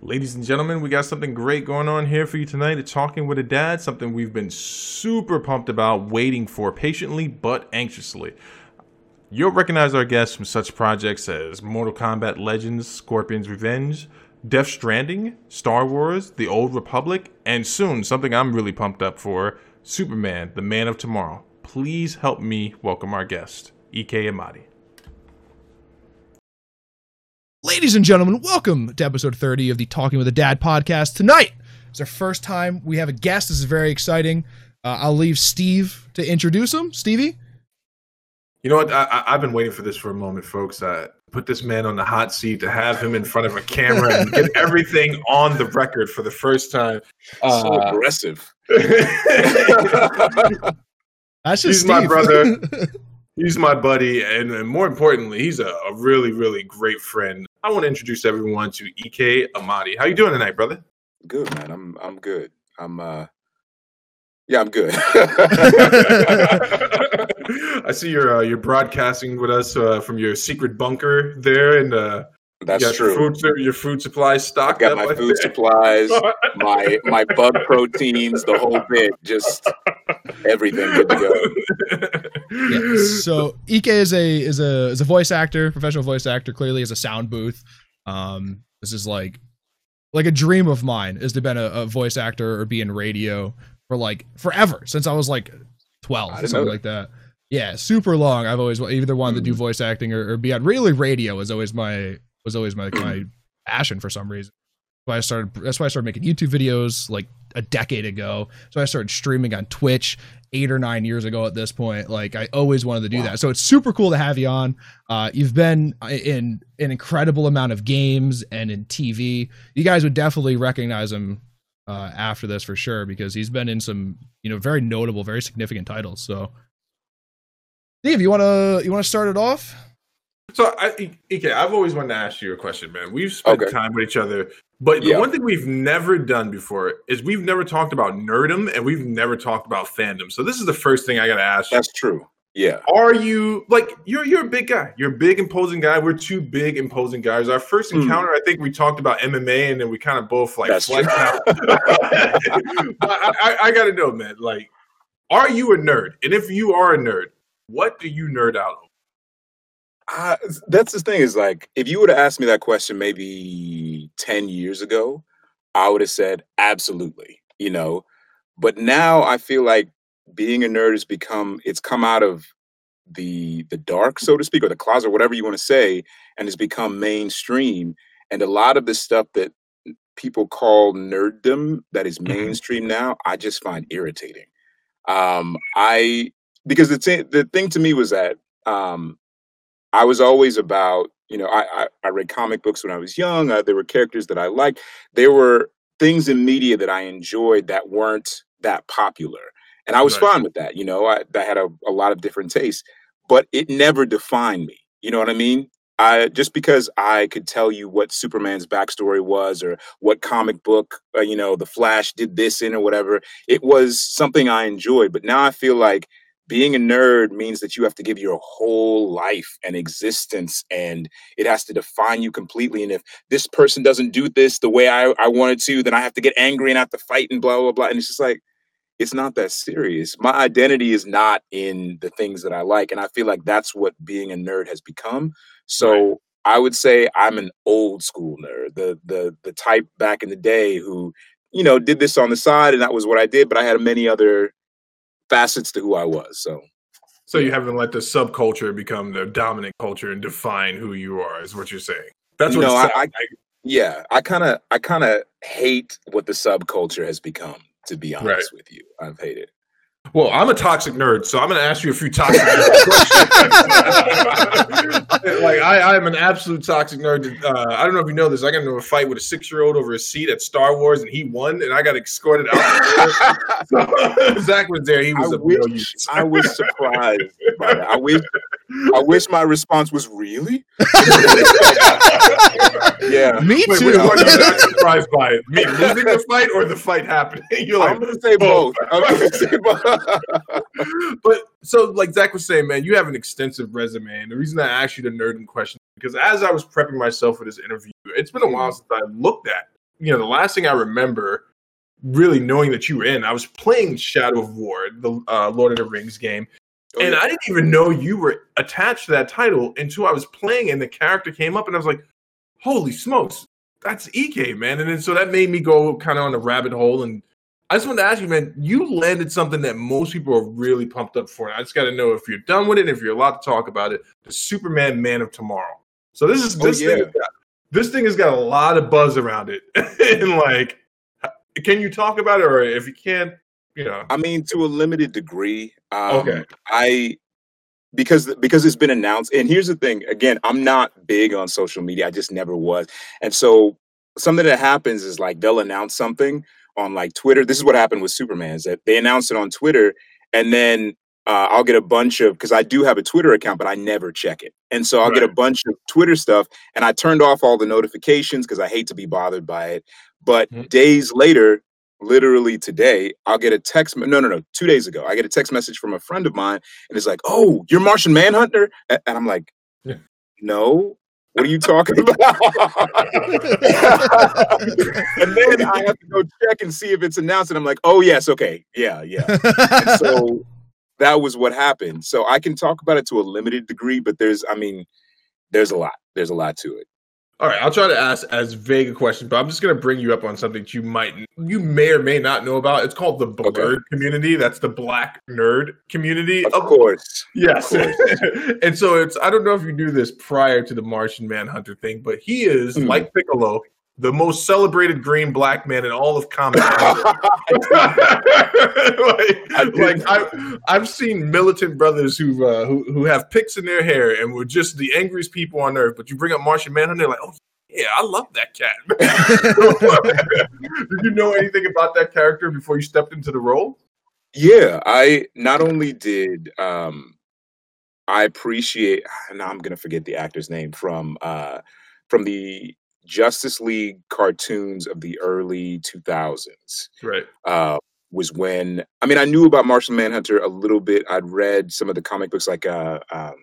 Ladies and gentlemen, we got something great going on here for you tonight. It's Talking with a Dad, something we've been super pumped about, waiting for patiently but anxiously. You'll recognize our guests from such projects as Mortal Kombat Legends, Scorpion's Revenge, Death Stranding, Star Wars, The Old Republic, and soon something I'm really pumped up for Superman, the Man of Tomorrow. Please help me welcome our guest, Ike Amadi. Ladies and gentlemen, welcome to episode 30 of the Talking with a Dad podcast. Tonight is our first time we have a guest. This is very exciting. Uh, I'll leave Steve to introduce him. Stevie? You know what? I, have been waiting for this for a moment, folks. Uh, put this man on the hot seat to have him in front of a camera and get everything on the record for the first time. Uh, so aggressive. That's just He's Steve. my brother. He's my buddy, and, and more importantly, he's a, a, really, really great friend. I want to introduce everyone to Ike Amadi. How you doing tonight, brother? Good, man. I'm I'm good. I'm uh yeah, I'm good. I see you're uh, you're broadcasting with us uh, from your secret bunker there, and uh, that's you true. Your food, your food supplies stocked. I got my food supplies, my my bug proteins, the whole bit, just everything good to go. Yeah. So Ike is a is a is a voice actor, professional voice actor. Clearly, is a sound booth. Um, this is like like a dream of mine is to be a, a voice actor or be in radio for like forever since I was like twelve, or something like that. Yeah, super long. I've always either wanted to do mm. voice acting or, or be on. Really, radio is always my was always my my passion for some reason. So I started. That's why I started making YouTube videos like a decade ago. So I started streaming on Twitch eight or nine years ago. At this point, like I always wanted to do wow. that. So it's super cool to have you on. Uh, you've been in an incredible amount of games and in TV. You guys would definitely recognize him uh, after this for sure because he's been in some you know very notable, very significant titles. So, Steve, you want to you want to start it off? So, I, okay, I've always wanted to ask you a question, man. We've spent okay. time with each other, but the one thing we've never done before is we've never talked about nerdom and we've never talked about fandom. So, this is the first thing I got to ask you. That's true. Yeah. Are you like you're you're a big guy? You're a big imposing guy. We're two big imposing guys. Our first hmm. encounter, mm. I think we talked about MMA, and then we kind of both like flexed out. I, I, I got to know, man. Like, are you a nerd? And if you are a nerd, what do you nerd out uh, that's the thing is like if you would have asked me that question maybe 10 years ago i would have said absolutely you know? But now i feel like being a nerd has become it's come out of the the dark so to speak or the closet whatever you want to say and has become mainstream. And a lot of the stuff that people call nerddom that is mm-hmm. mainstream now i just find irritating. Um i because the, t- the thing to me was that um i was always about you know i i, I read comic books when i was young uh, there were characters that i liked there were things in media that i enjoyed that weren't that popular and I was right. fine with that. You know, I, I had a, a lot of different tastes, but it never defined me. You know what I mean? I just because I could tell you what Superman's backstory was or what comic book, uh, you know, the Flash did this in or whatever, it was something I enjoyed. But now I feel like being a nerd means that you have to give your whole life and existence and it has to define you completely. And if this person doesn't do this the way I, I wanted to, then I have to get angry and I have to fight and blah, blah, blah. And it's just like, it's not that serious. My identity is not in the things that I like. And I feel like that's what being a nerd has become. So right. I would say I'm an old school nerd, the the the type back in the day who, you know, did this on the side and that was what I did, but I had many other facets to who I was. So so you haven't let the subculture become the dominant culture and define who you are, is what you're saying. That's what no, I, I, yeah, I kind of I kind of hate what the subculture has become to be honest right. with you. I've hated. Well, I'm a toxic nerd, so I'm going to ask you a few toxic questions. like I, I'm an absolute toxic nerd. Uh, I don't know if you know this. I got into a fight with a six year old over a seat at Star Wars, and he won, and I got escorted out. so, Zach was there. He was I a wish, I was surprised. By that. I wish. I wish my response was really. yeah, me too. Wait, you surprised by it? Me losing the fight or the fight happening? You're like, I'm going to say both. I'm going to say both. but so, like Zach was saying, man, you have an extensive resume, and the reason I asked you the nerding question because as I was prepping myself for this interview, it's been a while since I looked at you know, the last thing I remember really knowing that you were in, I was playing Shadow of War, the uh, Lord of the Rings game, Oh, and yeah. I didn't even know you were attached to that title until I was playing and the character came up, and I was like, "Holy smokes, that's Ike, man!" And then so that made me go kind of on a rabbit hole. And I just wanted to ask you, man, you landed something that most people are really pumped up for. And I just got to know if you're done with it, and if you're allowed to talk about it. The Superman Man of Tomorrow. So this is Oh, this thing. yeah. Has got, this thing has got a lot of buzz around it, and like, can you talk about it, or if you can't, you know, I mean, to a limited degree. Um, Okay. I because because it's been announced. And here's the thing. Again, I'm not big on social media. I just never was. And so something that happens is like they'll announce something on like Twitter. This is what happened with Superman. Is that they announced it on Twitter, and then uh, I'll get a bunch of because I do have a Twitter account, but I never check it. And so I'll get a bunch of Twitter stuff, and I turned off all the notifications because I hate to be bothered by it. But Mhm. days later, literally today, I'll get a text. me- No, no, no. Two days ago, I get a text message from a friend of mine, and it's like, "Oh, you're Martian Manhunter," and I'm like, Yeah. "No, what are you talking about?" and then I have to go check and see if it's announced, and I'm like, "Oh yes, okay, yeah, yeah." And so that was what happened. So I can talk about it to a limited degree, but there's, I mean, there's a lot. There's a lot to it. All right, I'll try to ask as vague a question, but I'm just going to bring you up on something that you might, you may or may not know about. It's called the Okay. blerd community. That's the black nerd community. Of course. Yes. Of and so it's, I don't know if you knew this prior to the Martian Manhunter thing, but he is, Hmm. like Piccolo, the most celebrated green black man in all of comics. like, like I, I've seen militant brothers who, uh, who who have picks in their hair and were just the angriest people on earth. But you bring up Martian Manhunter, they're like, oh yeah, I love that cat. Did you know anything about that character before you stepped into the role? Yeah, I not only did um I appreciate now I'm gonna forget the actor's name from uh from the Justice League cartoons of the early 2000s. Right. Uh was when I mean I knew about Martian Manhunter a little bit. I'd read some of the comic books like uh um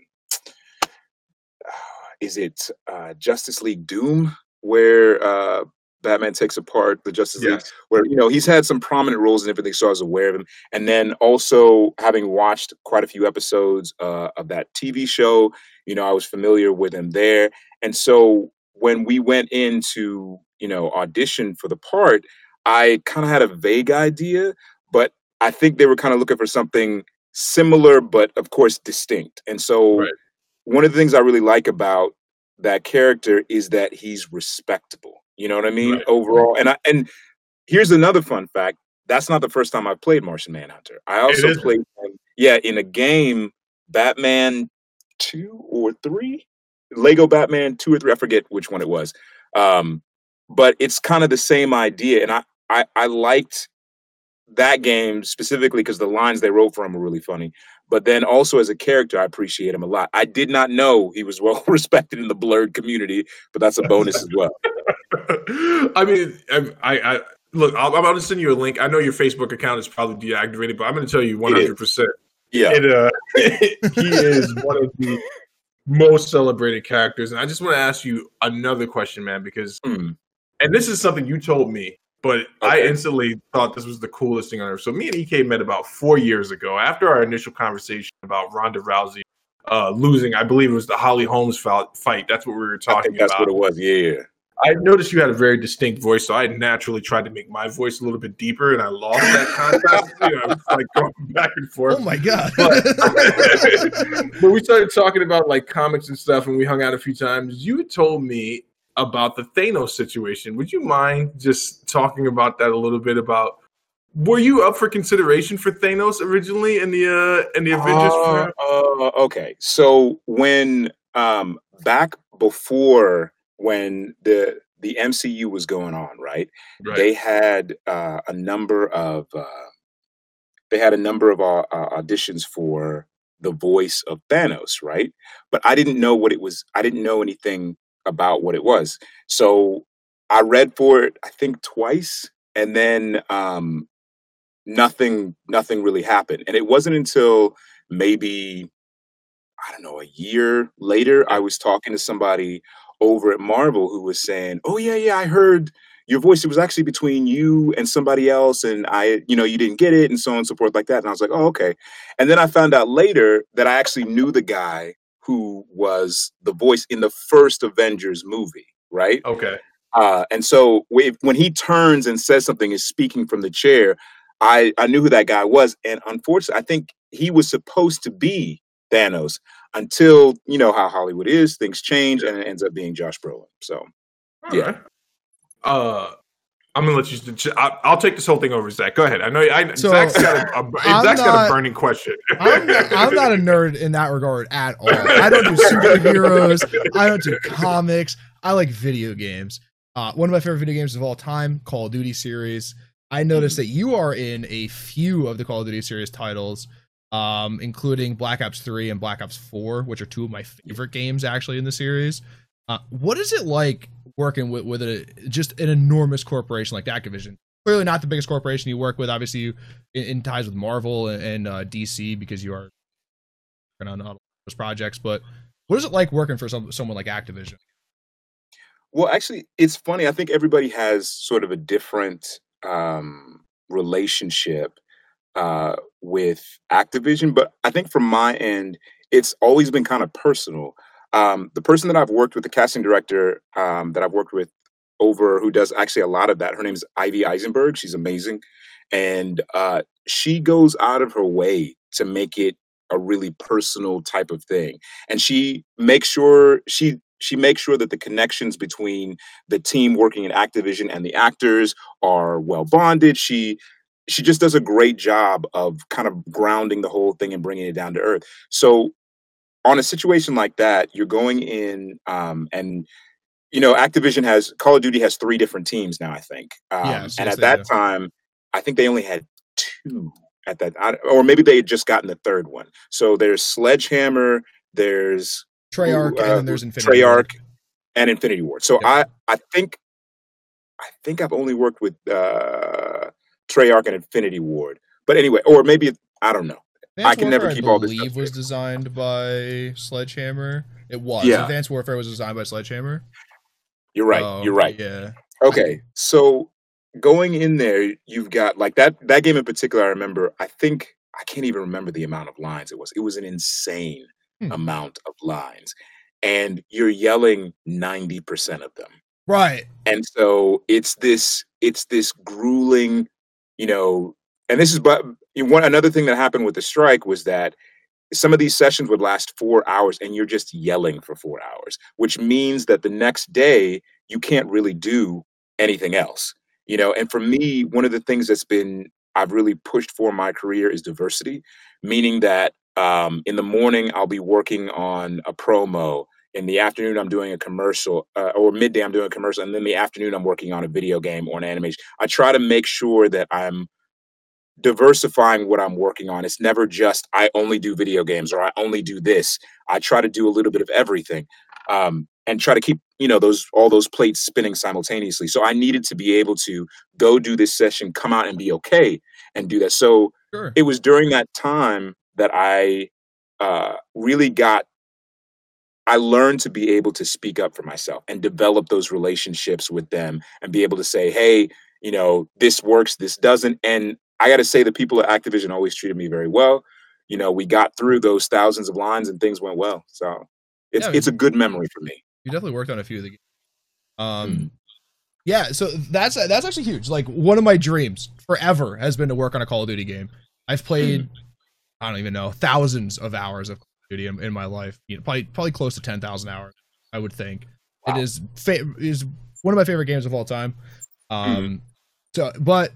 is it uh Justice League Doom where uh Batman takes apart the Justice League where you know he's had some prominent roles and everything, so I was aware of him. And then also having watched quite a few episodes uh, of that TV show, you know, I was familiar with him there. And so when we went into you know audition for the part, I kind of had a vague idea, but I think they were kind of looking for something similar, but of course distinct. And so Right. one of the things I really like about that character is that he's respectable. You know what I mean? Right. Overall. And I and here's another fun fact. That's not the first time I've played Martian Manhunter. I also played him, yeah, in a game, Batman two or three? Lego Batman two or three, I forget which one it was. Um, but it's kind of the same idea. And I I, I liked that game specifically because the lines they wrote for him were really funny. But then also as a character, I appreciate him a lot. I did not know he was well respected in the blerd community, but that's a bonus as well. I mean, I, I, I look. I'm I'm about to send you a link. I know your Facebook account is probably deactivated, but I'm going to tell you 100. percent Yeah. It uh, he is one of the most celebrated characters, and I just want to ask you another question, man, because Mm. and this is something you told me, but I instantly thought this was the coolest thing on earth. So me and Ike met about four years ago after our initial conversation about Ronda Rousey uh, losing. I believe it was the Holly Holmes fight. That's what we were talking that's about. what it was. Yeah. I noticed you had a very distinct voice, so I naturally tried to make my voice a little bit deeper, and I lost that contact. you know, it's like going back and forth. oh my god. but we started talking about like comics and stuff, and we hung out a few times. You told me about the Thanos situation. Would you mind just talking about that a little bit? About were you up for consideration for Thanos originally in the uh in the Avengers? Uh, uh, okay. So when um back before when the the MCU was going on, right? right. They had uh, a number of uh, they had a number of uh, uh, auditions for the voice of Thanos, right? But I didn't know what it was. I didn't know anything about what it was. So I read for it, I think twice, and then um, nothing nothing really happened. And it wasn't until maybe I don't know a year later I was talking to somebody over at Marvel who was saying, "Oh yeah, yeah, I heard." your voice it was actually between you and somebody else and i you know you didn't get it and so on and so forth like that and i was like oh okay and then i found out later that i actually knew the guy who was the voice in the first avengers movie right Okay. uh, and so when when he turns and says something is speaking from the chair i i knew who that guy was and unfortunately i think he was supposed to be thanos until you know how hollywood is things change and it ends up being josh brolin so All Yeah. right. Uh, I'm gonna let you. I'll, I'll take this whole thing over, Zach. Go ahead. I know. I, So, Zach's got a, a I'm Zach's got a burning question. I'm not, I'm not a nerd in that regard at all. I don't do superheroes. I don't do comics. I like video games. Uh, one of my favorite video games of all time, Call of Duty series. I noticed that you are in a few of the Call of Duty series titles, um, including Black Ops 3 and Black Ops 4, which are two of my favorite games actually in the series. Uh, what is it like working with, with a just an enormous corporation like Activision? Clearly not the biggest corporation you work with. Obviously, you in, in ties with Marvel and, and uh, DC because you are working on all those projects. But what is it like working for some, someone like Activision? Well, actually, it's funny. I think everybody has sort of a different um, relationship uh, with Activision, but I think from my end, it's always been kind of personal. Um, the person that I've worked with, the casting director um, that I've worked with over, who does actually a lot of that, her name is Ivy Isenberg. She's amazing, and uh, she goes out of her way to make it a really personal type of thing, and she makes sure she she makes sure that the connections between the team working in Activision and the actors are well bonded. She she just does a great job of kind of grounding the whole thing and bringing it down to earth. So on a situation like that, you're going in um, and you know Activision has Call of Duty has three different teams now. I think, um, Yes, and at that do. time, I think they only had two at that, or maybe they had just gotten the third one. So there's Sledgehammer, there's Treyarch, uh, and then there's Infinity. Treyarch Ward. and Infinity Ward. So Yep. I I think I think I've only worked with uh Treyarch and Infinity Ward. But anyway, or maybe I don't know. Advanced can never keep I all this believe stuff was straight. designed by Sledgehammer. It was. Yeah. Advanced Warfare was designed by Sledgehammer. You're right. Oh, you're right. Yeah. Okay. So going in there, you've got like that that game in particular, I remember, I think I can't even remember the amount of lines it was. It was an insane Hmm. amount of lines. And you're yelling 90% of them. Right. and so it's this it's this grueling you know and this is but one another thing that happened with the strike was that some of these sessions would last four hours and you're just yelling for four hours which means that the next day you can't really do anything else you know? And for me one of the things that's been i've really pushed for my career is diversity meaning that um, in the morning i'll be working on a promo in the afternoon i'm doing a commercial uh, or midday i'm doing a commercial and then the afternoon i'm working on a video game or an animation i try to make sure that i'm diversifying what i'm working on it's never just i only do video games or i only do this i try to do a little bit of everything um, and try to keep you know those all those plates spinning simultaneously so i needed to be able to go do this session come out and be okay and do that so Sure. it was during that time that I uh, really got. I learned to be able to speak up for myself and develop those relationships with them and be able to say, "Hey, you know, this works, this doesn't." And I got to say, the people at Activision always treated me very well. You know, we got through those thousands of lines and things went well. So it's Yeah, it's a good memory for me. You definitely worked on a few of the games. Um, Mm. yeah, so that's that's actually huge. Like one of my dreams forever has been to work on a Call of Duty game. I've played, I don't even know, thousands of hours of Duty in, in my life. You know, probably probably close to ten thousand hours. I would think Wow. it is fa- is one of my favorite games of all time. Um, so but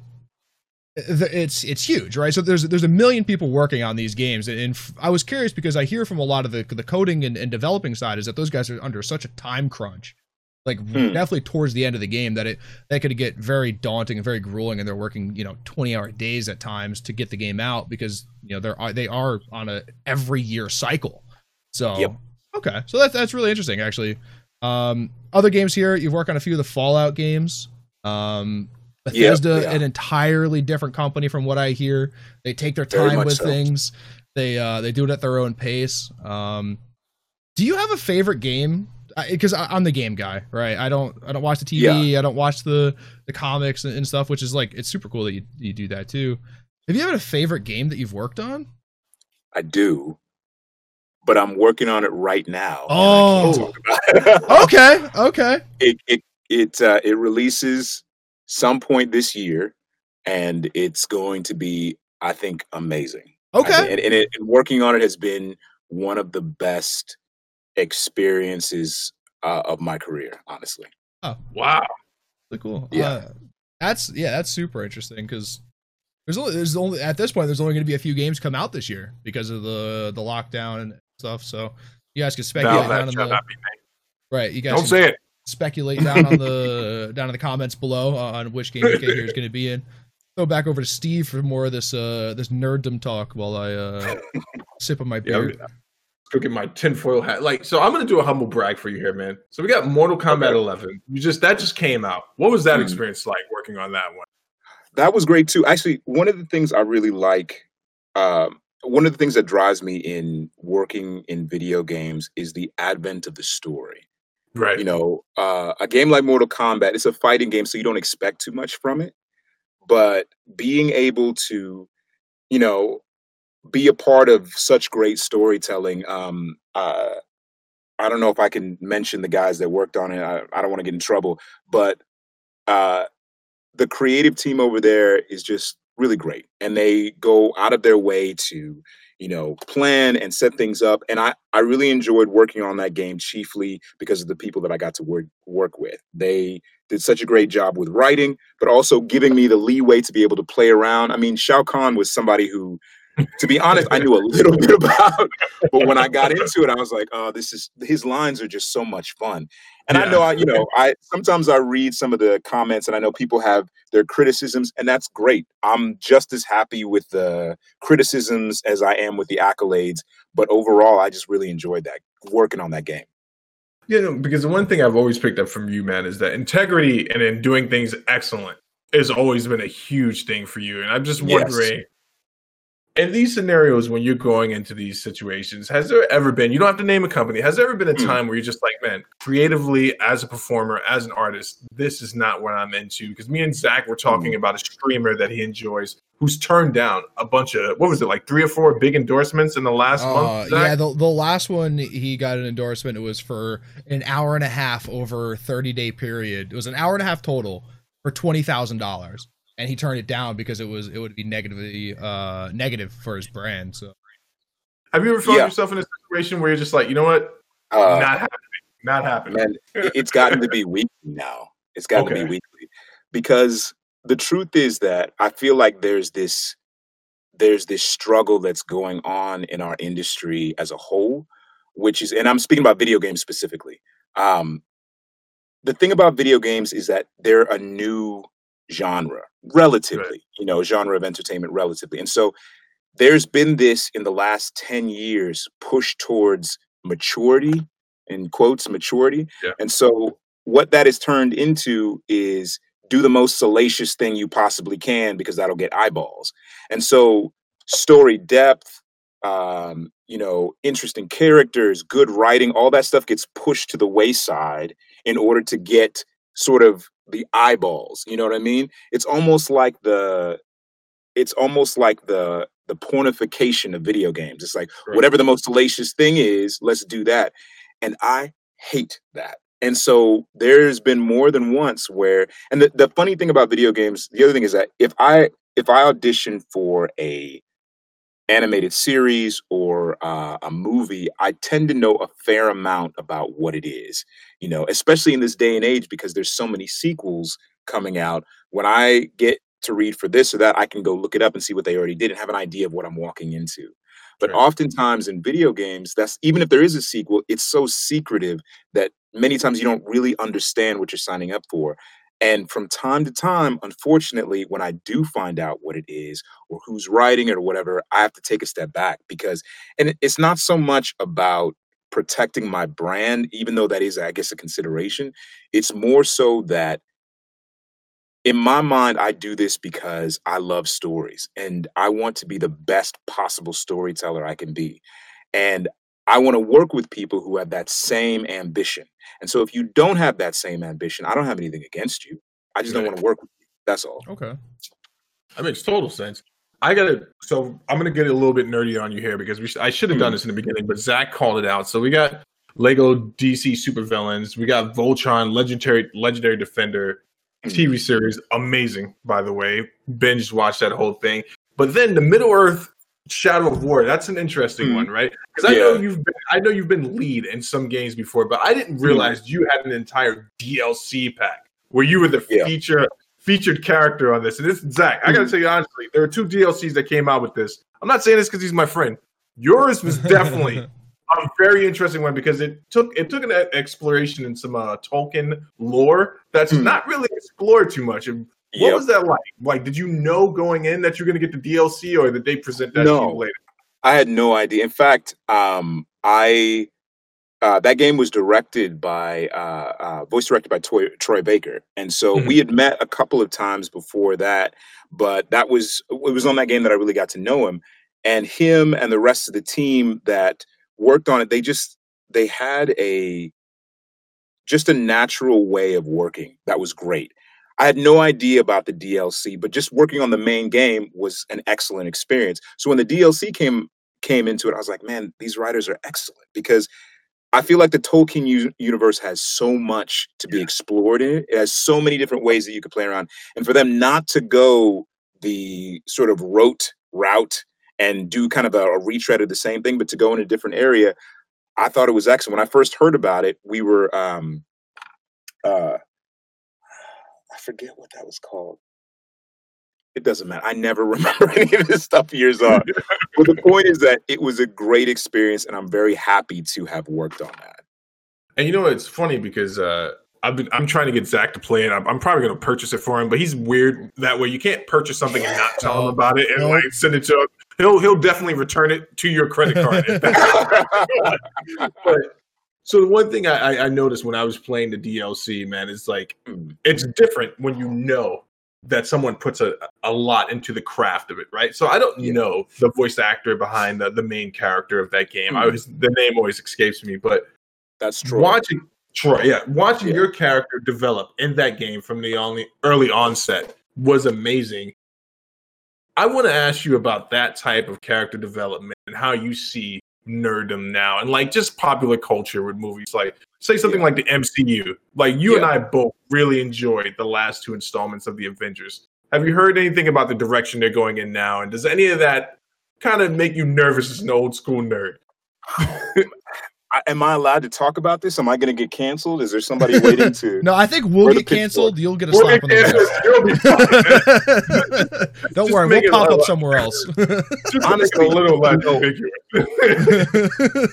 it's it's huge, right? So there's there's a million people working on these games, and, and I was curious because I hear from a lot of the the coding and, and developing side is that those guys are under such a time crunch, like Hmm. definitely towards the end of the game that it that could get very daunting and very grueling, and they're working you know 20 hour days at times to get the game out because you know they're they are on a every year cycle. So Yep. okay, so that's that's really interesting actually. Um, other games here, you've worked on a few of the Fallout games. Um, Bethesda, yeah. an entirely different company from what I hear. They take their time with so. things. They uh, they do it at their own pace. Um, do you have a favorite game because I'm the game guy, right? I don't I don't watch the TV, yeah. I don't watch the the comics and, and, stuff, which is like it's super cool that you you do that too. Have you ever had a favorite game that you've worked on? I do, but I'm working on it right now. Oh, okay, okay. It it it uh, it releases some point this year, and it's going to be, I think, amazing. Okay, and, and, it, and working on it has been one of the best experiences uh, of my career, honestly. Oh wow, really cool. Yeah, uh, that's yeah, that's super interesting because there's only there's only at this point there's only going to be a few games come out this year because of the the lockdown and stuff. So you guys can speculate down in the right. You guys don't say it. Speculate down on the down in the comments below uh, on which game Ike here is going to be in. Go back over to Steve for more of this uh this nerddom talk while I uh sip on my beer. Yeah, go get my tinfoil hat. Like, so I'm gonna do a humble brag for you here, man. So we got Mortal Kombat okay. 11. You just that just came out. What was that mm-hmm. experience like working on that one? That was great too. Actually, one of the things I really like, um, one of the things that drives me in working in video games is the advent of the story. Right. You know, uh, a game like Mortal Kombat, it's a fighting game, so you don't expect too much from it. But being able to, you know, be a part of such great storytelling. Um, uh, I don't know if I can mention the guys that worked on it. I, I don't want to get in trouble, but uh, the creative team over there is just really great, and they go out of their way to, you know, plan and set things up. And I I really enjoyed working on that game chiefly because of the people that I got to work work with. They did such a great job with writing, but also giving me the leeway to be able to play around. I mean, Shao Kahn was somebody who to be honest, I knew a little bit about, but when I got into it, I was like, oh, this is his lines are just so much fun. And yeah. I know I, you know, I sometimes I read some of the comments and I know people have their criticisms, and that's great. I'm just as happy with the criticisms as I am with the accolades. But overall, I just really enjoyed that working on that game. You know, because the one thing I've always picked up from you, man, is that integrity and in doing things excellent has always been a huge thing for you. And I'm just wondering yes in these scenarios when you're going into these situations has there ever been you don't have to name a company has there ever been a hmm. time where you're just like man creatively as a performer as an artist this is not what i'm into because me and zach were talking hmm. about a streamer that he enjoys who's turned down a bunch of what was it like three or four big endorsements in the last uh, month Zach? yeah the, the last one he got an endorsement it was for an hour and a half over 30 day period it was an hour and a half total for $20000 and he turned it down because it was it would be negatively uh negative for his brand. So, have you ever found yeah. yourself in a situation where you're just like, you know what, uh, not happening, not happening? Man, it's gotten to be weekly now. It's gotten okay. to be weekly because the truth is that I feel like there's this there's this struggle that's going on in our industry as a whole, which is, and I'm speaking about video games specifically. Um, the thing about video games is that they're a new genre relatively right. you know genre of entertainment relatively and so there's been this in the last 10 years push towards maturity in quotes maturity yeah. and so what that has turned into is do the most salacious thing you possibly can because that'll get eyeballs and so story depth um, you know interesting characters good writing all that stuff gets pushed to the wayside in order to get sort of the eyeballs. You know what I mean? It's almost like the it's almost like the the pornification of video games. It's like right. whatever the most salacious thing is, let's do that. And I hate that. And so there's been more than once where and the, the funny thing about video games, the other thing is that if I if I audition for a animated series or uh, a movie, I tend to know a fair amount about what it is, you know, especially in this day and age because there's so many sequels coming out. When I get to read for this or that, I can go look it up and see what they already did and have an idea of what I'm walking into. But sure. oftentimes in video games, that's even if there is a sequel, it's so secretive that many times you don't really understand what you're signing up for. And from time to time, unfortunately, when I do find out what it is or who's writing it or whatever, I have to take a step back because, and it's not so much about protecting my brand, even though that is, I guess, a consideration. It's more so that in my mind, I do this because I love stories and I want to be the best possible storyteller I can be. And I want to work with people who have that same ambition. And so if you don't have that same ambition, I don't have anything against you. I just don't want to work with you. That's all. Okay. That makes total sense. I gotta. So I'm gonna get a little bit nerdy on you here because we sh- I should have done Mhm. this in the beginning, but Zach called it out. So we got Lego DC supervillains. We got Voltron, legendary legendary defender Mhm. TV series, amazing by the way. Binge watched that whole thing. But then the Middle Earth Shadow of War. That's an interesting Mhm. one, right? Because I know you've been, I know you've been lead in some games before, but I didn't realize you had an entire DLC pack where you were the Yeah. feature featured character on this. And this Zach, I gotta Mhm. tell you honestly, there are two DLCs that came out with this. I'm not saying this because he's my friend. Yours was definitely a very interesting one because it took it took an exploration in some uh, Tolkien lore that's Hmm. not really explored too much. And What Yep. was that like? Like, did you know going in that you're going to get the DLC, or did they present that to No. you later? I had no idea. In fact, um, I uh, that game was directed by uh, uh, voice directed by Troy, Troy Baker, and so Mhm. we had met a couple of times before that. But that was it was on that game that I really got to know him, and him and the rest of the team that worked on it. They just they had a just a natural way of working that was great. I had no idea about the DLC, but just working on the main game was an excellent experience. So when the DLC came came into it, I was like, man, these writers are excellent because I feel like the Tolkien u- universe has so much to be explored in it. It has so many different ways that you could play around, and for them not to go the sort of rote route and do kind of a, a retread of the same thing, but to go in a different area, I thought it was excellent. When I first heard about it, we were um, uh, forget what that was called. It doesn't matter. I never remember any of this stuff years on. but the point is that it was a great experience, and I'm very happy to have worked on that. And you know it's funny because uh, I've been I'm trying to get Zach to play it. I'm, I'm probably going to purchase it for him, but he's weird that way. You can't purchase something and not tell him about it and like send it to him. He'll he'll definitely return it to your credit card. but so the one thing I, I- noticed when I was playing the DLC, man, is like Mm. it's different when you know that someone puts a, a lot into the craft of it, right? So I don't Yeah. know the voice actor behind the, the main character of that game. I was the name always escapes me, but That's true. watching Troy, yeah, watching Yeah. your character develop in that game from the only early onset was amazing. I want to ask you about that type of character development and how you see nerddom now and like just popular culture with movies like say something Yeah. like the MCU. Like you and I both really enjoyed the last two installments of the Avengers. Have you heard anything about the direction they're going in now and does any of that kind of make you nervous as an old school nerd? I, am I allowed to talk about this? Am I going to get canceled? Is there somebody waiting to? No, I think we'll get canceled. You'll get a Well, slap on it- the you'll be fine. wrist. Don't Just worry, we'll pop loud. up somewhere else. Just Honestly, make it a little less no. ambiguous.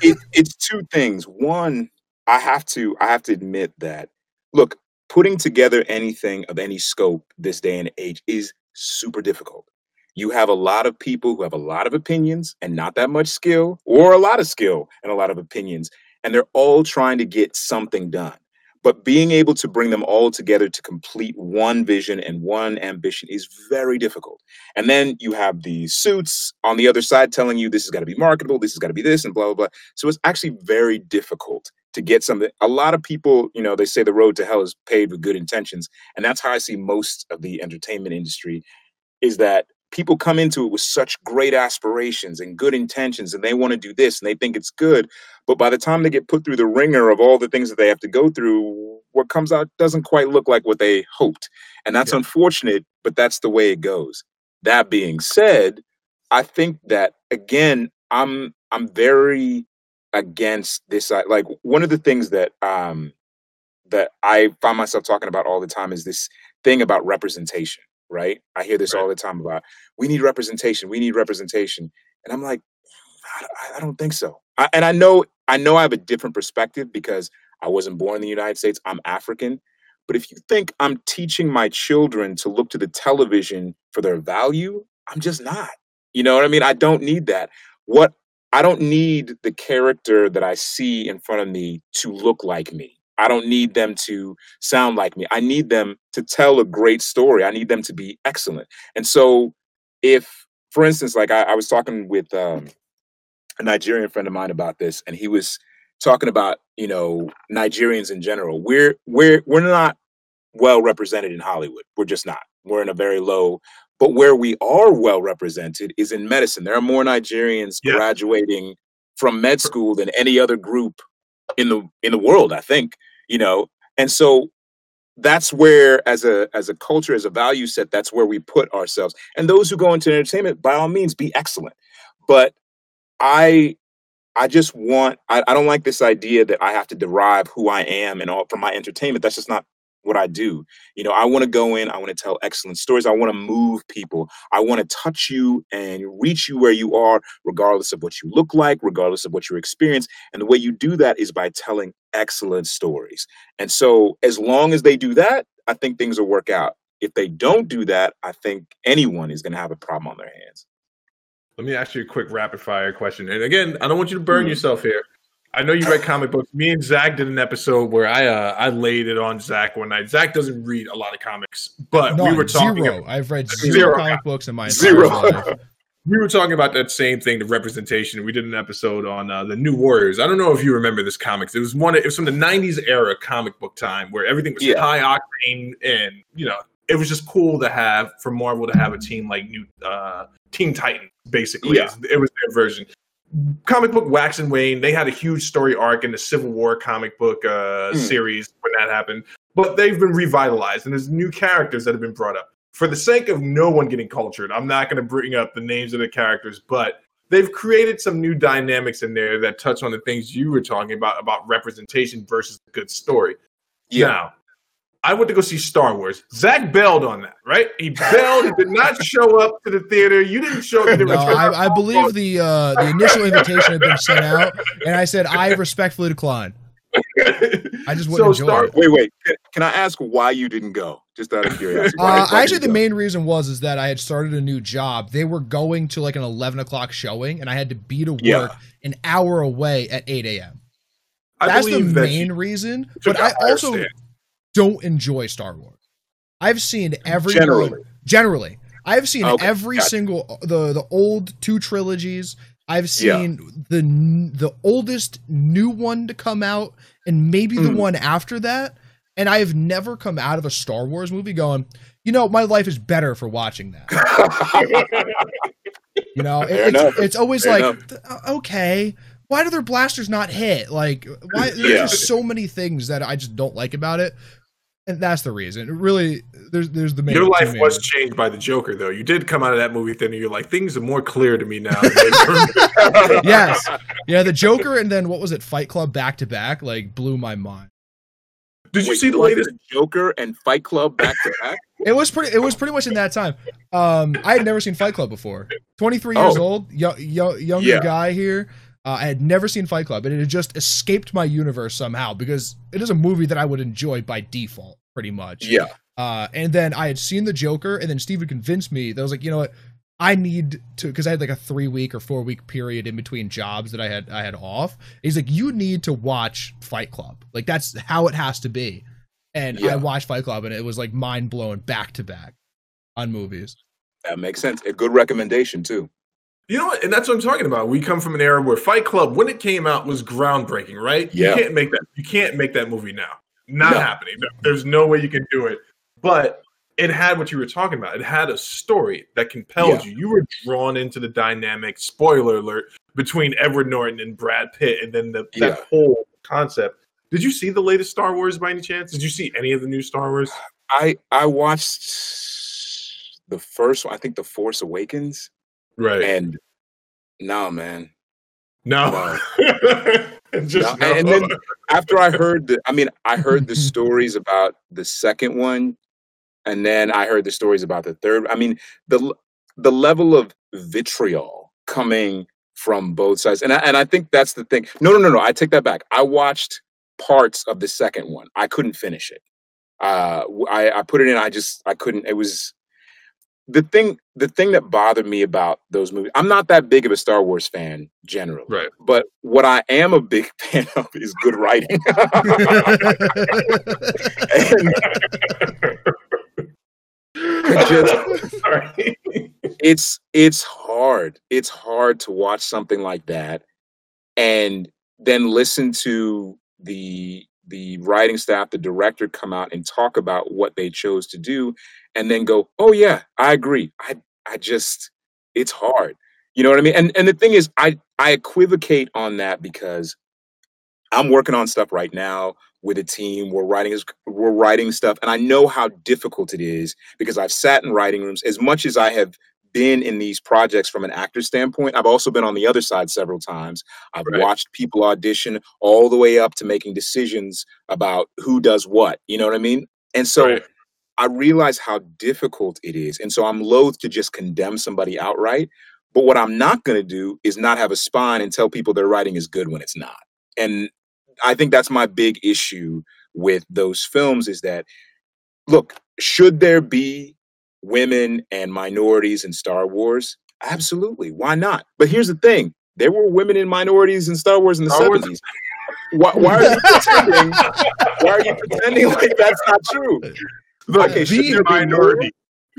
it, it's two things. One, I have to I have to admit that look, putting together anything of any scope this day and age is super difficult. You have a lot of people who have a lot of opinions and not that much skill, or a lot of skill and a lot of opinions, and they're all trying to get something done. But being able to bring them all together to complete one vision and one ambition is very difficult. And then you have the suits on the other side telling you this has got to be marketable, this has got to be this, and blah, blah, blah. So it's actually very difficult to get something. A lot of people, you know, they say the road to hell is paved with good intentions. And that's how I see most of the entertainment industry is that people come into it with such great aspirations and good intentions and they want to do this and they think it's good. But by the time they get put through the ringer of all the things that they have to go through, what comes out doesn't quite look like what they hoped. And that's Yeah. unfortunate, but that's the way it goes. That being said, I think that again, I'm I'm very against this. Like one of the things that um that I find myself talking about all the time is this thing about representation, right? I hear this Right. all the time about we need representation, we need representation, and I'm like, I, I don't think so. I, and I know I know I have a different perspective because I wasn't born in the United States. I'm African. But if you think I'm teaching my children to look to the television for their value, I'm just not. You know what I mean? I don't need that. What I don't need the character that I see in front of me to look like me. I don't need them to sound like me. I need them to tell a great story. I need them to be excellent. And so, if, for instance, like I, I was talking with um, a Nigerian friend of mine about this, and he was talking about you know Nigerians in general. We're we're we're not well represented in Hollywood. We're just not. We're in a very low. But where we are well represented is in medicine. There are more Nigerians Yeah. graduating from med school than any other group in the in the world. I think you know, and so that's where as a as a culture as a value set that's where we put ourselves. And those who go into entertainment by all means be excellent. But i i just want I, I don't like this idea that i have to derive who i am and all from my entertainment. That's just not what i do you know i want to go in i want to tell excellent stories i want to move people i want to touch you and reach you where you are regardless of what you look like regardless of what your experience and the way you do that is by telling excellent stories and so, as long as they do that, I think things will work out. If they don't do that, I think anyone is going to have a problem on their hands. Let me ask you a quick rapid fire question. And again, I don't want you to burn Mhm. yourself here. I know you read comic books. Me and Zach did an episode where I uh, I laid it on Zach one night. Zach doesn't read a lot of comics, but we were talking. zero. I've read zero, Zero. comic books in my Zero. life. We were talking about that same thing, the representation. We did an episode on uh, the New Warriors. I don't know if you remember this comics. It was one. It was from the '90s era comic book time where everything was Yeah. high octane, and you know, it was just cool to have for Marvel to have a team like New uh, Teen Titan. Basically, Yeah. it was their version. Comic book Wax and Wayne. They had a huge story arc in the Civil War comic book uh, Mm. series when that happened, but they've been revitalized, and there's new characters that have been brought up for the sake of no one getting cultured, I'm not going to bring up the names of the characters, but they've created some new dynamics in there that touch on the things you were talking about about representation versus a good story. Now, I went to go see Star Wars. Zach bailed on that, right? He bailed. he did not show up to the theater. You didn't show up to the No, I, I believe the uh, the initial invitation had been sent out, and I said I respectfully decline. I just wouldn't enjoy Star- it. Wait, wait. Can, can I ask why you didn't go? Just out of curiosity. Uh, why actually, the didn't main reason was is that I had started a new job. They were going to like an eleven o'clock showing, and I had to be to work Yeah. an hour away at eight a.m. That's the believe that main you reason. But I, higher also stand. Don't enjoy Star Wars. I've seen every Generally. generally. I've seen Okay, every gotcha. single the the old two trilogies. I've Yeah. seen the the oldest new one to come out, and maybe the Mm. one after that. And I have never come out of a Star Wars movie going, you know, my life is better for watching that. You know, It- it's, it's always Fair like, enough. uh, okay, why do their blasters not hit? Like, why? There's Yeah. just so many things that I just don't like about it, and that's the reason. It really, there's there's the main. Your life was ones. changed by the Joker, though. You did come out of that movie theater. You're like, things are more clear to me now. than they were. yes, yeah, the Joker, and then what was it? Fight Club back to back, like blew my mind. Did you Wait, see the latest? Joker and Fight Club back to back? It was pretty. It was pretty much in that time. Um, I had never seen Fight Club before. Twenty three years Oh. old, yo, yo, younger Yeah. guy here. Uh, I had never seen Fight Club, and it had just escaped my universe somehow because it is a movie that I would enjoy by default, pretty much. Yeah. Uh, and then I had seen the Joker, and then Steve had convinced me that I was like, you know what, I need to because I had like a three week or four week period in between jobs that I had I had off. He's like, you need to watch Fight Club. Like that's how it has to be. And Yeah. I watched Fight Club, and it was like mind blowing back to back on movies. That makes sense. A good recommendation too. You know what? And that's what I'm talking about. We come from an era where Fight Club, when it came out, was groundbreaking, right? Yeah. You can't make that. You can't make that movie now. Not No. happening. There's no way you can do it. But it had what you were talking about. It had a story that compelled you. You were drawn into the dynamic. Spoiler alert between Edward Norton and Brad Pitt, and then the, Yeah. that whole concept. Did you see the latest Star Wars by any chance? Did you see any of the new Star Wars? I I watched the first one. I think the Force Awakens, Right. and no man. no. Just No, no. and then after I heard the, I mean, I heard the stories about the second one, and then I heard the stories about the third. I mean, the the level of vitriol coming from both sides, and I, and I think that's the thing. No, no, no, no. I take that back. I watched parts of the second one. I couldn't finish it. Uh, I I put it in. I just I couldn't. It was the thing. The thing that bothered me about those movies. I'm not that big of a Star Wars fan generally. Right. But what I am a big fan of is good writing. and just it's it's hard. It's hard to watch something like that and then listen to the the writing staff, the director come out and talk about what they chose to do and then go, "Oh yeah, I agree. I I just it's hard." You know what I mean? And and the thing is I I equivocate on that because I'm working on stuff right now with a team. We're writing we're writing stuff and I know how difficult it is because I've sat in writing rooms as much as I have been in these projects from an actor standpoint. I've also been on the other side several times. I've right. watched people audition all the way up to making decisions about who does what. You know what I mean? And so right. I realize how difficult it is. And so I'm loath to just condemn somebody outright. But what I'm not going to do is not have a spine and tell people their writing is good when it's not. And I think that's my big issue with those films is that, look, should there be women and minorities in Star Wars? Absolutely. Why not? But here's the thing there were women and minorities in Star Wars in the Star 70s. Why, why, are you pretending? why are you pretending like that's not true? The, okay, the minority.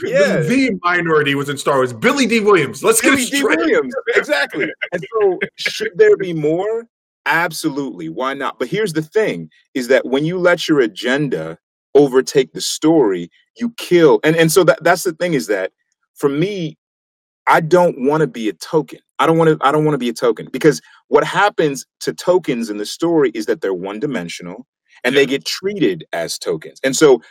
Yeah. The, the, minority was in Star Wars. Billy Dee Williams. Let's Billy get it straight. Dee Williams. Exactly. and so, should there be more? Absolutely. Why not? But here's the thing: is that when you let your agenda overtake the story, you kill. And and so that that's the thing is that for me, I don't want to be a token. I don't want to I don't want to be a token because what happens to tokens in the story is that they're one dimensional and they get treated as tokens. And so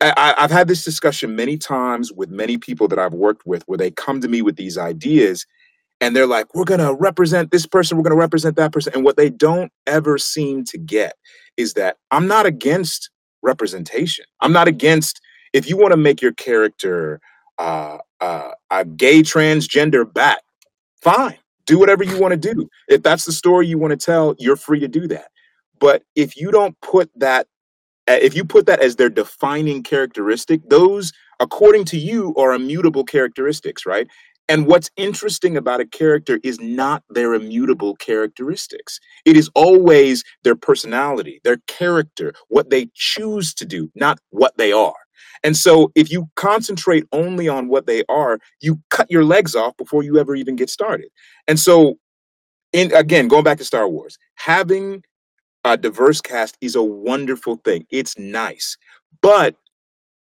I, have had this discussion many times with many people that I've worked with where they come to me with these ideas and they're like, we're going to represent this person, we're going to represent that person. And what they don't ever seem to get is that I'm not against representation. I'm not against if you want to make your character uh, uh, a gay transgender bat, fine. Do whatever you want to do. If that's the story you want to tell, you're free to do that. But if you don't put that, if you put that as their defining characteristic, those, according to you, are immutable characteristics, right? And what's interesting about a character is not their immutable characteristics. It is always their personality, their character, what they choose to do, not what they are. And so if you concentrate only on what they are, you cut your legs off before you ever even get started. And so, in again, going back to Star Wars, having a diverse cast is a wonderful thing. It's nice. But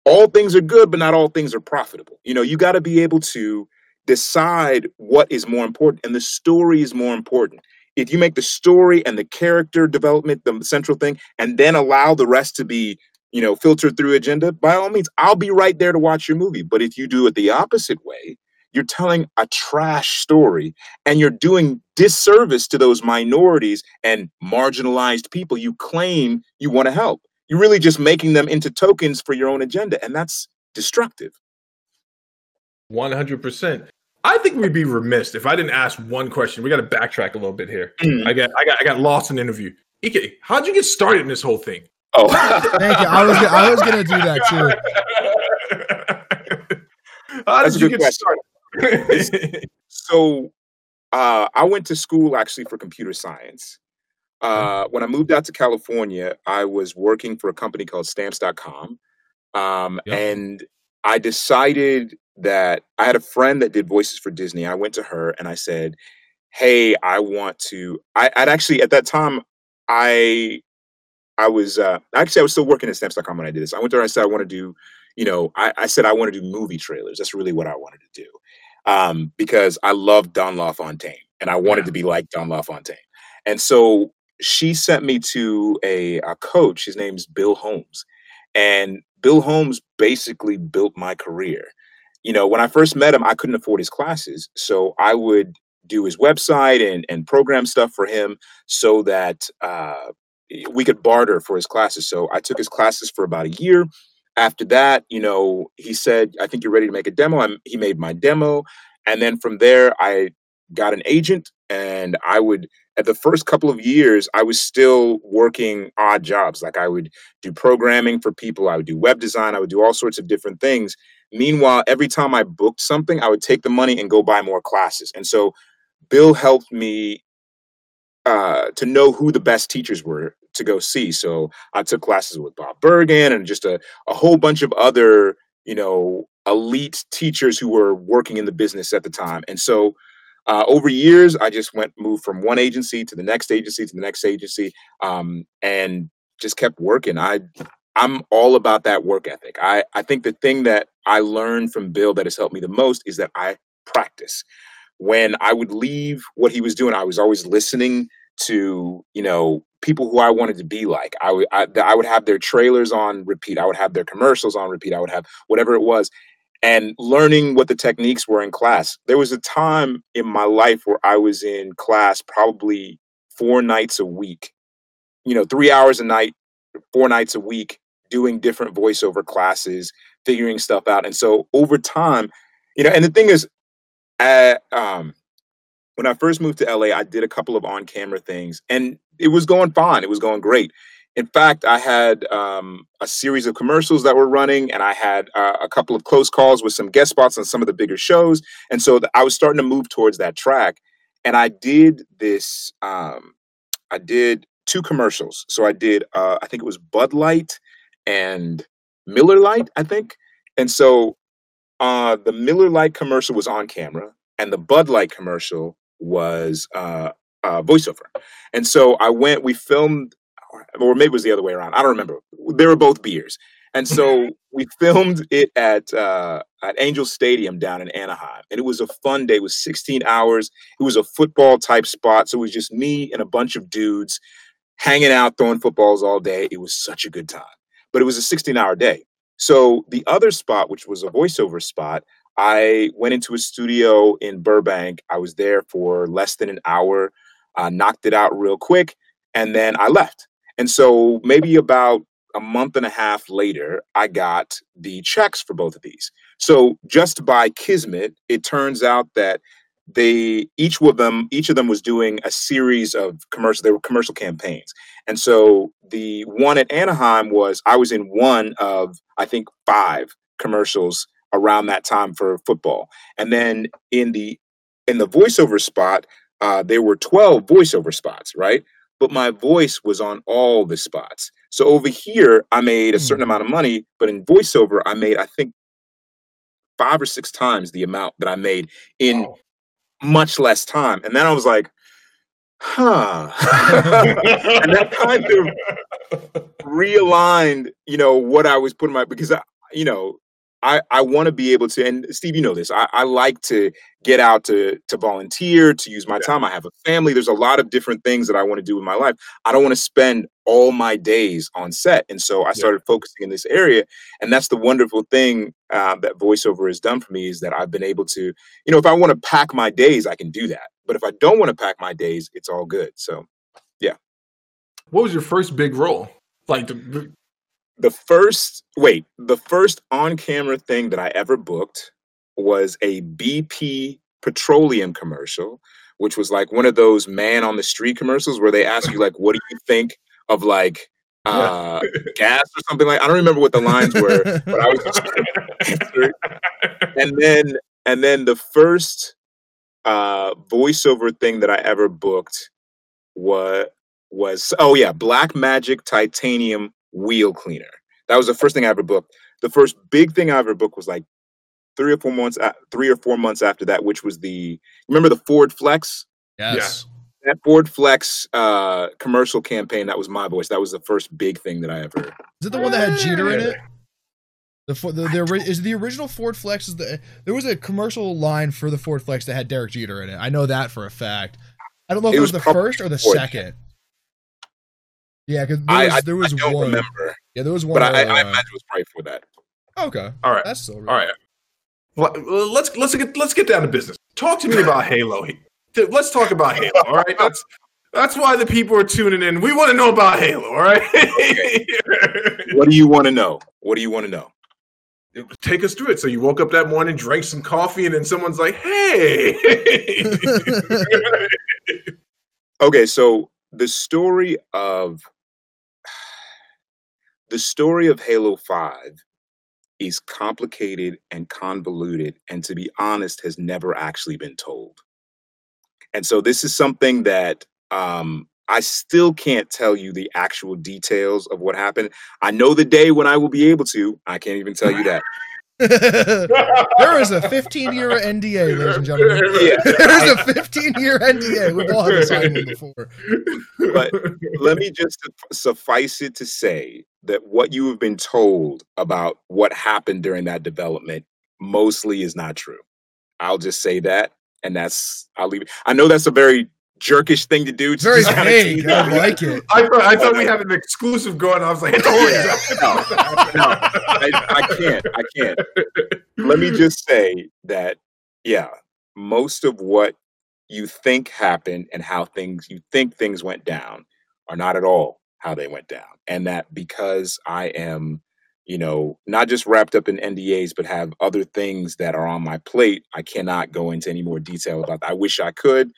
all things are good, but not all things are profitable. You know, you got to be able to decide what is more important and the story is more important if you make the story and the character development the central thing and then allow the rest to be you know filtered through agenda by all means i'll be right there to watch your movie but if you do it the opposite way you're telling a trash story and you're doing disservice to those minorities and marginalized people you claim you want to help you're really just making them into tokens for your own agenda and that's destructive 100%. I think we'd be remiss if I didn't ask one question. We got to backtrack a little bit here. Mm. I got I got I got lost in the interview. Ike, how'd you get started in this whole thing? Oh, thank you. I was gonna, I was gonna do that too. How did you get question. started? so, uh, I went to school actually for computer science. Uh, when I moved out to California, I was working for a company called Stamps.com, um, yep. and I decided that I had a friend that did voices for Disney. I went to her and I said, "Hey, I want to." I, would actually at that time, I I was uh, actually I was still working at Stamps.com when I did this. I went there and I said I want to do, you know, I, I said I want to do movie trailers. That's really what I wanted to do um, because I love Don LaFontaine and I wanted yeah. to be like Don LaFontaine. And so she sent me to a, a coach. His name's Bill Holmes, and Bill Holmes basically built my career you know, when I first met him, I couldn't afford his classes. So I would do his website and, and program stuff for him so that uh, we could barter for his classes. So I took his classes for about a year. After that, you know, he said, I think you're ready to make a demo. I'm, he made my demo. And then from there, I got an agent and I would, at the first couple of years, I was still working odd jobs. Like I would do programming for people, I would do web design, I would do all sorts of different things Meanwhile, every time I booked something, I would take the money and go buy more classes. And so Bill helped me uh, to know who the best teachers were to go see. So I took classes with Bob Bergen and just a, a whole bunch of other, you know, elite teachers who were working in the business at the time. And so uh, over years, I just went moved from one agency to the next agency to the next agency, um, and just kept working. I I'm all about that work ethic. I I think the thing that I learned from Bill that has helped me the most is that I practice. When I would leave what he was doing, I was always listening to you know people who I wanted to be like. I would I, I would have their trailers on repeat. I would have their commercials on repeat. I would have whatever it was, and learning what the techniques were in class. There was a time in my life where I was in class probably four nights a week, you know, three hours a night, four nights a week, doing different voiceover classes, figuring stuff out. And so over time, you know, and the thing is, uh, um, when I first moved to LA, I did a couple of on camera things and it was going fine. It was going great in fact, I had um, a series of commercials that were running, and I had uh, a couple of close calls with some guest spots on some of the bigger shows. And so I was starting to move towards that track. And I did this. Um, I did two commercials. So I did. Uh, I think it was Bud Light and Miller Lite. I think. And so uh, the Miller Lite commercial was on camera, and the Bud Light commercial was uh, uh, voiceover. And so I went. We filmed or maybe it was the other way around. I don't remember. They were both beers. And so we filmed it at uh, at Angel Stadium down in Anaheim, and it was a fun day. It was 16 hours. It was a football type spot, so it was just me and a bunch of dudes hanging out, throwing footballs all day. It was such a good time. But it was a 16 hour day. So the other spot, which was a voiceover spot, I went into a studio in Burbank. I was there for less than an hour, uh, knocked it out real quick, and then I left. And so maybe about a month and a half later, I got the checks for both of these. So just by kismet, it turns out that they each of them each of them was doing a series of commercial they were commercial campaigns and so the one at anaheim was i was in one of i think five commercials around that time for football and then in the in the voiceover spot uh, there were 12 voiceover spots right but my voice was on all the spots. So over here, I made a certain mm. amount of money, but in voiceover, I made, I think, five or six times the amount that I made in wow. Much less time. And then I was like, huh. and that kind of realigned, you know, what I was putting my, because I, you know, I, I want to be able to, and Steve, you know this. I, I like to get out to to volunteer, to use my yeah. time. I have a family. There's a lot of different things that I want to do in my life. I don't want to spend all my days on set, and so I started focusing in this area. And that's the wonderful thing uh, that voiceover has done for me is that I've been able to, you know, if I want to pack my days, I can do that. But if I don't want to pack my days, it's all good. So, yeah. What was your first big role? Like the, the first wait the first on-camera thing that i ever booked was a bp petroleum commercial which was like one of those man on the street commercials where they ask you like what do you think of like uh gas or something like i don't remember what the lines were but i was just and then and then the first uh voiceover thing that i ever booked was was oh yeah black magic titanium wheel cleaner. That was the first thing I ever booked. The first big thing I ever booked was like three or four months, three or four months after that, which was the remember the Ford Flex. Yes. That Ford Flex uh, commercial campaign. That was my voice. That was the first big thing that I ever. Is it the one that had Jeter in it? The, the, the, the is the original Ford Flex is the there was a commercial line for the Ford Flex that had Derek Jeter in it. I know that for a fact. I don't know if it, it was, was the first or the Ford. second. Yeah, because there was, I, there was I don't one. remember. Yeah, there was one. But I, I, uh, imagine it was probably for that. Okay. All right. That's still all right. Well, let's let's get let's get down to business. Talk to me about Halo. Let's talk about Halo. All right. That's that's why the people are tuning in. We want to know about Halo. All right. Okay. what do you want to know? What do you want to know? Take us through it. So you woke up that morning, drank some coffee, and then someone's like, "Hey." okay, so the story of the story of Halo 5 is complicated and convoluted, and to be honest, has never actually been told. And so, this is something that um, I still can't tell you the actual details of what happened. I know the day when I will be able to. I can't even tell you that. there is a 15 year NDA, ladies and gentlemen. Yeah. There's a 15 year NDA. We've all had to sign one before. But let me just suffice it to say that what you have been told about what happened during that development mostly is not true. I'll just say that, and that's I'll leave it. I know that's a very jerkish thing to do. To Very just kinda vague. I everybody. like it. I thought I thought we had an exclusive going. I was like, oh, Yeah. No, I, I can't. I can't. Let me just say that, yeah, most of what you think happened and how things you think things went down are not at all how they went down. And that because I am, you know, not just wrapped up in NDAs, but have other things that are on my plate, I cannot go into any more detail about that. I wish I could,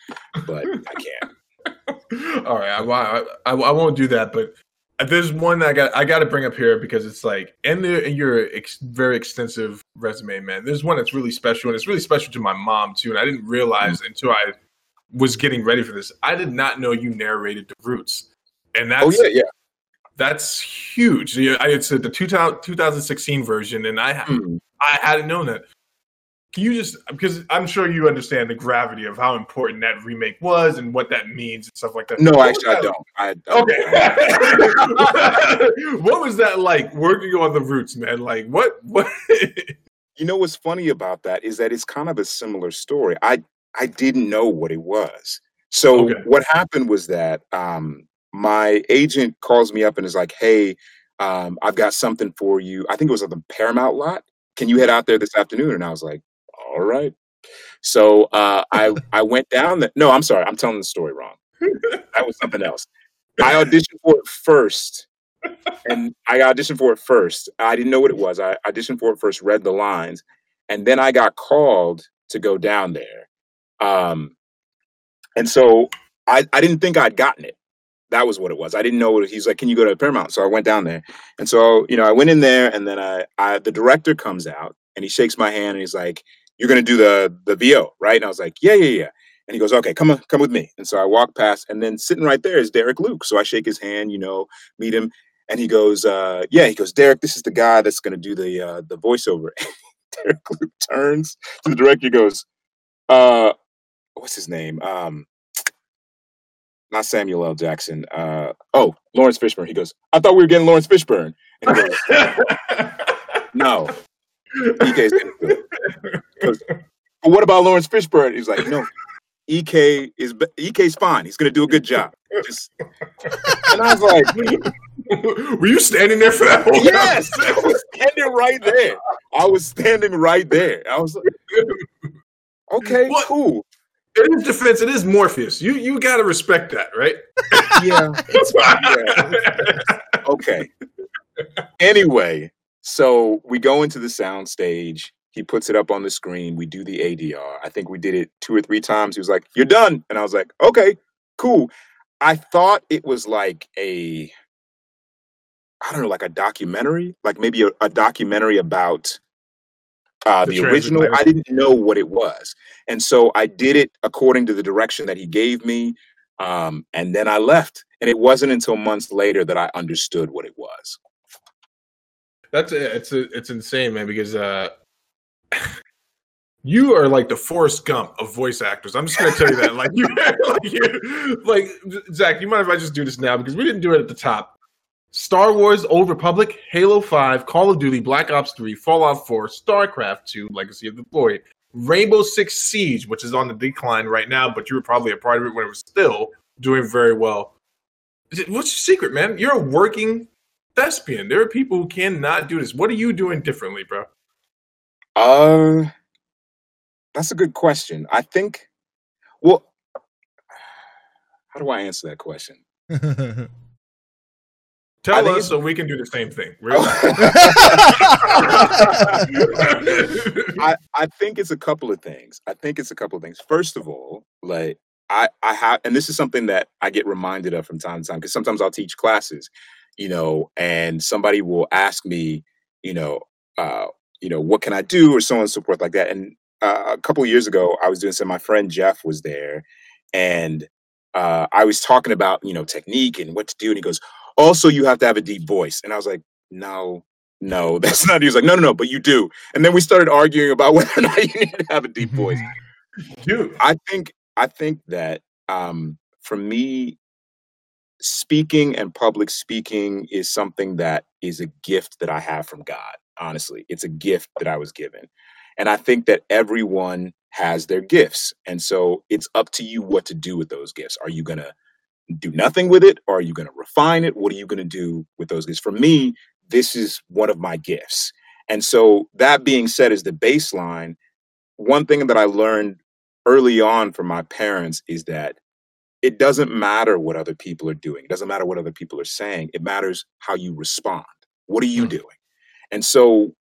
but I can't. All right, I, I, I, won't do that. But there's one that I got I got to bring up here because it's like in, the, in your ex, very extensive resume, man. There's one that's really special, and it's really special to my mom too. And I didn't realize mm. until I was getting ready for this. I did not know you narrated the Roots, and oh, that's Oh yeah, yeah. That's huge. It's the 2000, 2016 version, and I Mm. I hadn't known that. Can you just because I'm sure you understand the gravity of how important that remake was and what that means and stuff like that. No, What actually, I don't. I, that- Okay. what was that like working on the roots, man? Like what what You know what's funny about that is that it's kind of a similar story. I I didn't know what it was. So Okay. what happened was that um, my agent calls me up and is like, "Hey, um, I've got something for you. I think it was at the Paramount lot. Can you head out there this afternoon?" And I was like, "All right." So uh, I I went down there. No, I'm sorry, I'm telling the story wrong. That was something else. I auditioned for it first, and I auditioned for it first. I didn't know what it was. I auditioned for it first, read the lines, and then I got called to go down there. Um, and so I, I didn't think I'd gotten it. That was what it was. I didn't know what he's like. Can you go to Paramount? So I went down there, and so you know I went in there, and then I, I the director comes out and he shakes my hand and he's like, "You're gonna do the the VO, right?" And I was like, "Yeah, yeah, yeah." And he goes, "Okay, come on, come with me." And so I walk past, and then sitting right there is Derek Luke. So I shake his hand, you know, meet him, and he goes, uh, "Yeah." He goes, "Derek, this is the guy that's gonna do the uh, the voiceover." Derek Luke turns to the director, goes, "Uh, what's his name? Um, not Samuel L. Jackson. Uh, oh, Laurence Fishburne." He goes, "I thought we were getting Laurence Fishburne." And he goes, "No, Ike's gonna do it." He goes, But what about Laurence Fishburne? He's like, "No, Ike is Ike's fine. He's gonna do a good job." Just, and I was like, Were you standing there for that whole Yes, I was standing right there. I was standing right there. I was like, okay, What? cool. In his defense, it is Morpheus. You you gotta respect that, right? Yeah, yeah. Okay. Anyway, so we go into the sound stage. He puts it up on the screen. We do the ADR. I think we did it two or three times. He was like, "You're done," and I was like, "Okay, cool." I thought it was like a, I don't know, like a documentary, like maybe a, a documentary about uh, The the, original. I didn't know what it was, and so I did it according to the direction that he gave me, um, and then I left. And it wasn't until months later that I understood what it was. That's it's it's insane, man. Because uh, you are like the Forrest Gump of voice actors. I'm just gonna tell you that. Like you, like you, like Zach. You mind if I just do this now because we didn't do it at the top. Star Wars: Old Republic, Halo Five, Call of Duty, Black Ops Three, Fallout Four, StarCraft Two, Legacy of the Void, Rainbow Six Siege, which is on the decline right now, but you were probably a part of it when it was still doing very well. What's your secret, man? You're a working thespian. There are people who cannot do this. What are you doing differently, bro? Uh, that's a good question. I think, well, how do I answer that question? I Tell think us so we can do the same thing. Really? I, I think it's a couple of things. I think it's a couple of things. First of all, like I, I have, and this is something that I get reminded of from time to time because sometimes I'll teach classes, you know, and somebody will ask me, you know, uh, you know, what can I do or so on and so forth like that. And uh, a couple of years ago, I was doing some. My friend Jeff was there, and uh, I was talking about you know technique and what to do, and he goes, also you have to have a deep voice, and I was like, no, no, that's not. He was like, no, no, no, but you do. And then we started arguing about whether or not you need to have a deep voice. Dude, I think I think that um, for me, speaking and public speaking is something that is a gift that I have from God. Honestly, it's a gift that I was given, and I think that everyone has their gifts, and so it's up to you what to do with those gifts. Are you gonna do nothing with it, or are you gonna refine it? What are you gonna do with those gifts? For me, this is one of my gifts, and so that being said, is the baseline. One thing that I learned early on from my parents is that it doesn't matter what other people are doing. It doesn't matter what other people are saying. It matters how you respond. What are you Mm. doing? And so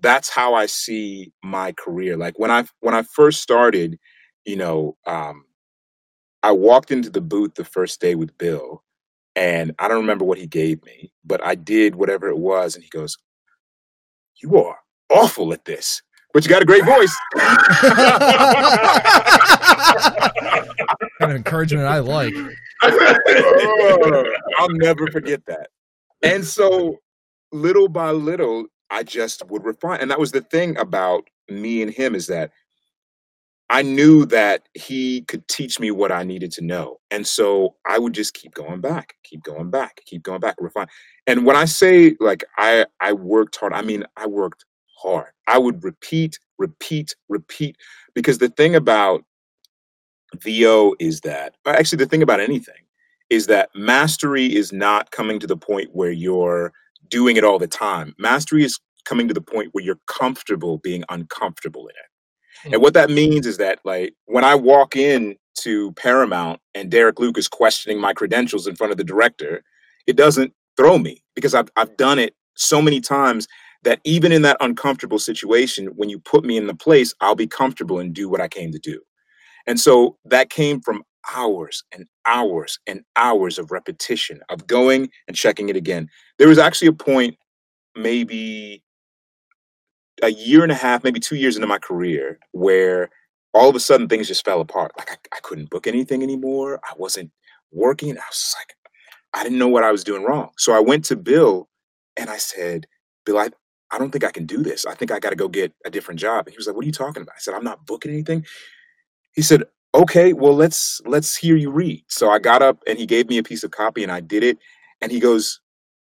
that's how I see my career. Like when I when I first started, you know, um, I walked into the booth the first day with Bill, and I don't remember what he gave me, but I did whatever it was, and he goes, "You are awful at this, but you got a great voice." kind of encouragement I like. Oh, I'll never forget that. And so little by little, I just would refine. And that was the thing about me and him is that I knew that he could teach me what I needed to know. And so I would just keep going back, keep going back, keep going back, refine. And when I say like I I worked hard, I mean I worked hard. I would repeat, repeat, repeat. Because the thing about VO is that actually the thing about anything is that mastery is not coming to the point where you're doing it all the time. Mastery is coming to the point where you're comfortable being uncomfortable in it. And what that means is that like when I walk in to Paramount and Derek Luke is questioning my credentials in front of the director, it doesn't throw me because I've I've done it so many times that even in that uncomfortable situation, when you put me in the place, I'll be comfortable and do what I came to do. And so that came from hours and hours and hours of repetition of going and checking it again. There was actually a point, maybe a year and a half, maybe two years into my career, where all of a sudden things just fell apart. Like I, I couldn't book anything anymore. I wasn't working. I was like, I didn't know what I was doing wrong. So I went to Bill and I said, Bill, I, I don't think I can do this. I think I got to go get a different job. And he was like, What are you talking about? I said, I'm not booking anything. He said, Okay, well let's let's hear you read. So I got up and he gave me a piece of copy and I did it. And he goes,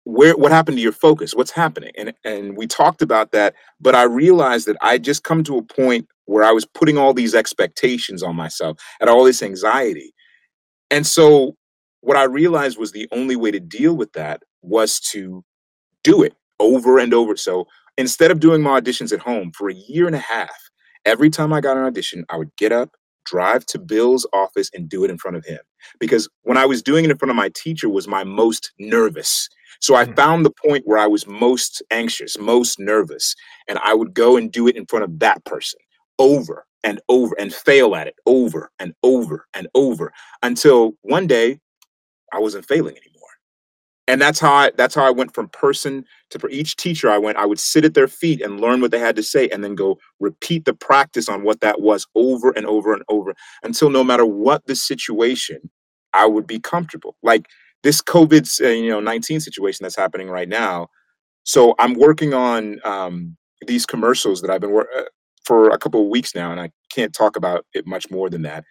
Where what happened to your focus? What's happening? And and we talked about that, but I realized that I just come to a point where I was putting all these expectations on myself and all this anxiety. And so what I realized was the only way to deal with that was to do it over and over. So instead of doing my auditions at home for a year and a half, every time I got an audition, I would get up, drive to Bill's office and do it in front of him. Because when I was doing it in front of my teacher was my most nervous. So I Mhm. found the point where I was most anxious, most nervous, and I would go and do it in front of that person over and over and fail at it over and over and over until one day I wasn't failing anymore. And that's how I that's how I went from person to for each teacher I went I would sit at their feet and learn what they had to say and then go repeat the practice on what that was over and over and over until no matter what the situation I would be comfortable. Like this COVID uh, you know 19 situation that's happening right now. So I'm working on um, these commercials that I've been wor- uh, for a couple of weeks now and I can't talk about it much more than that.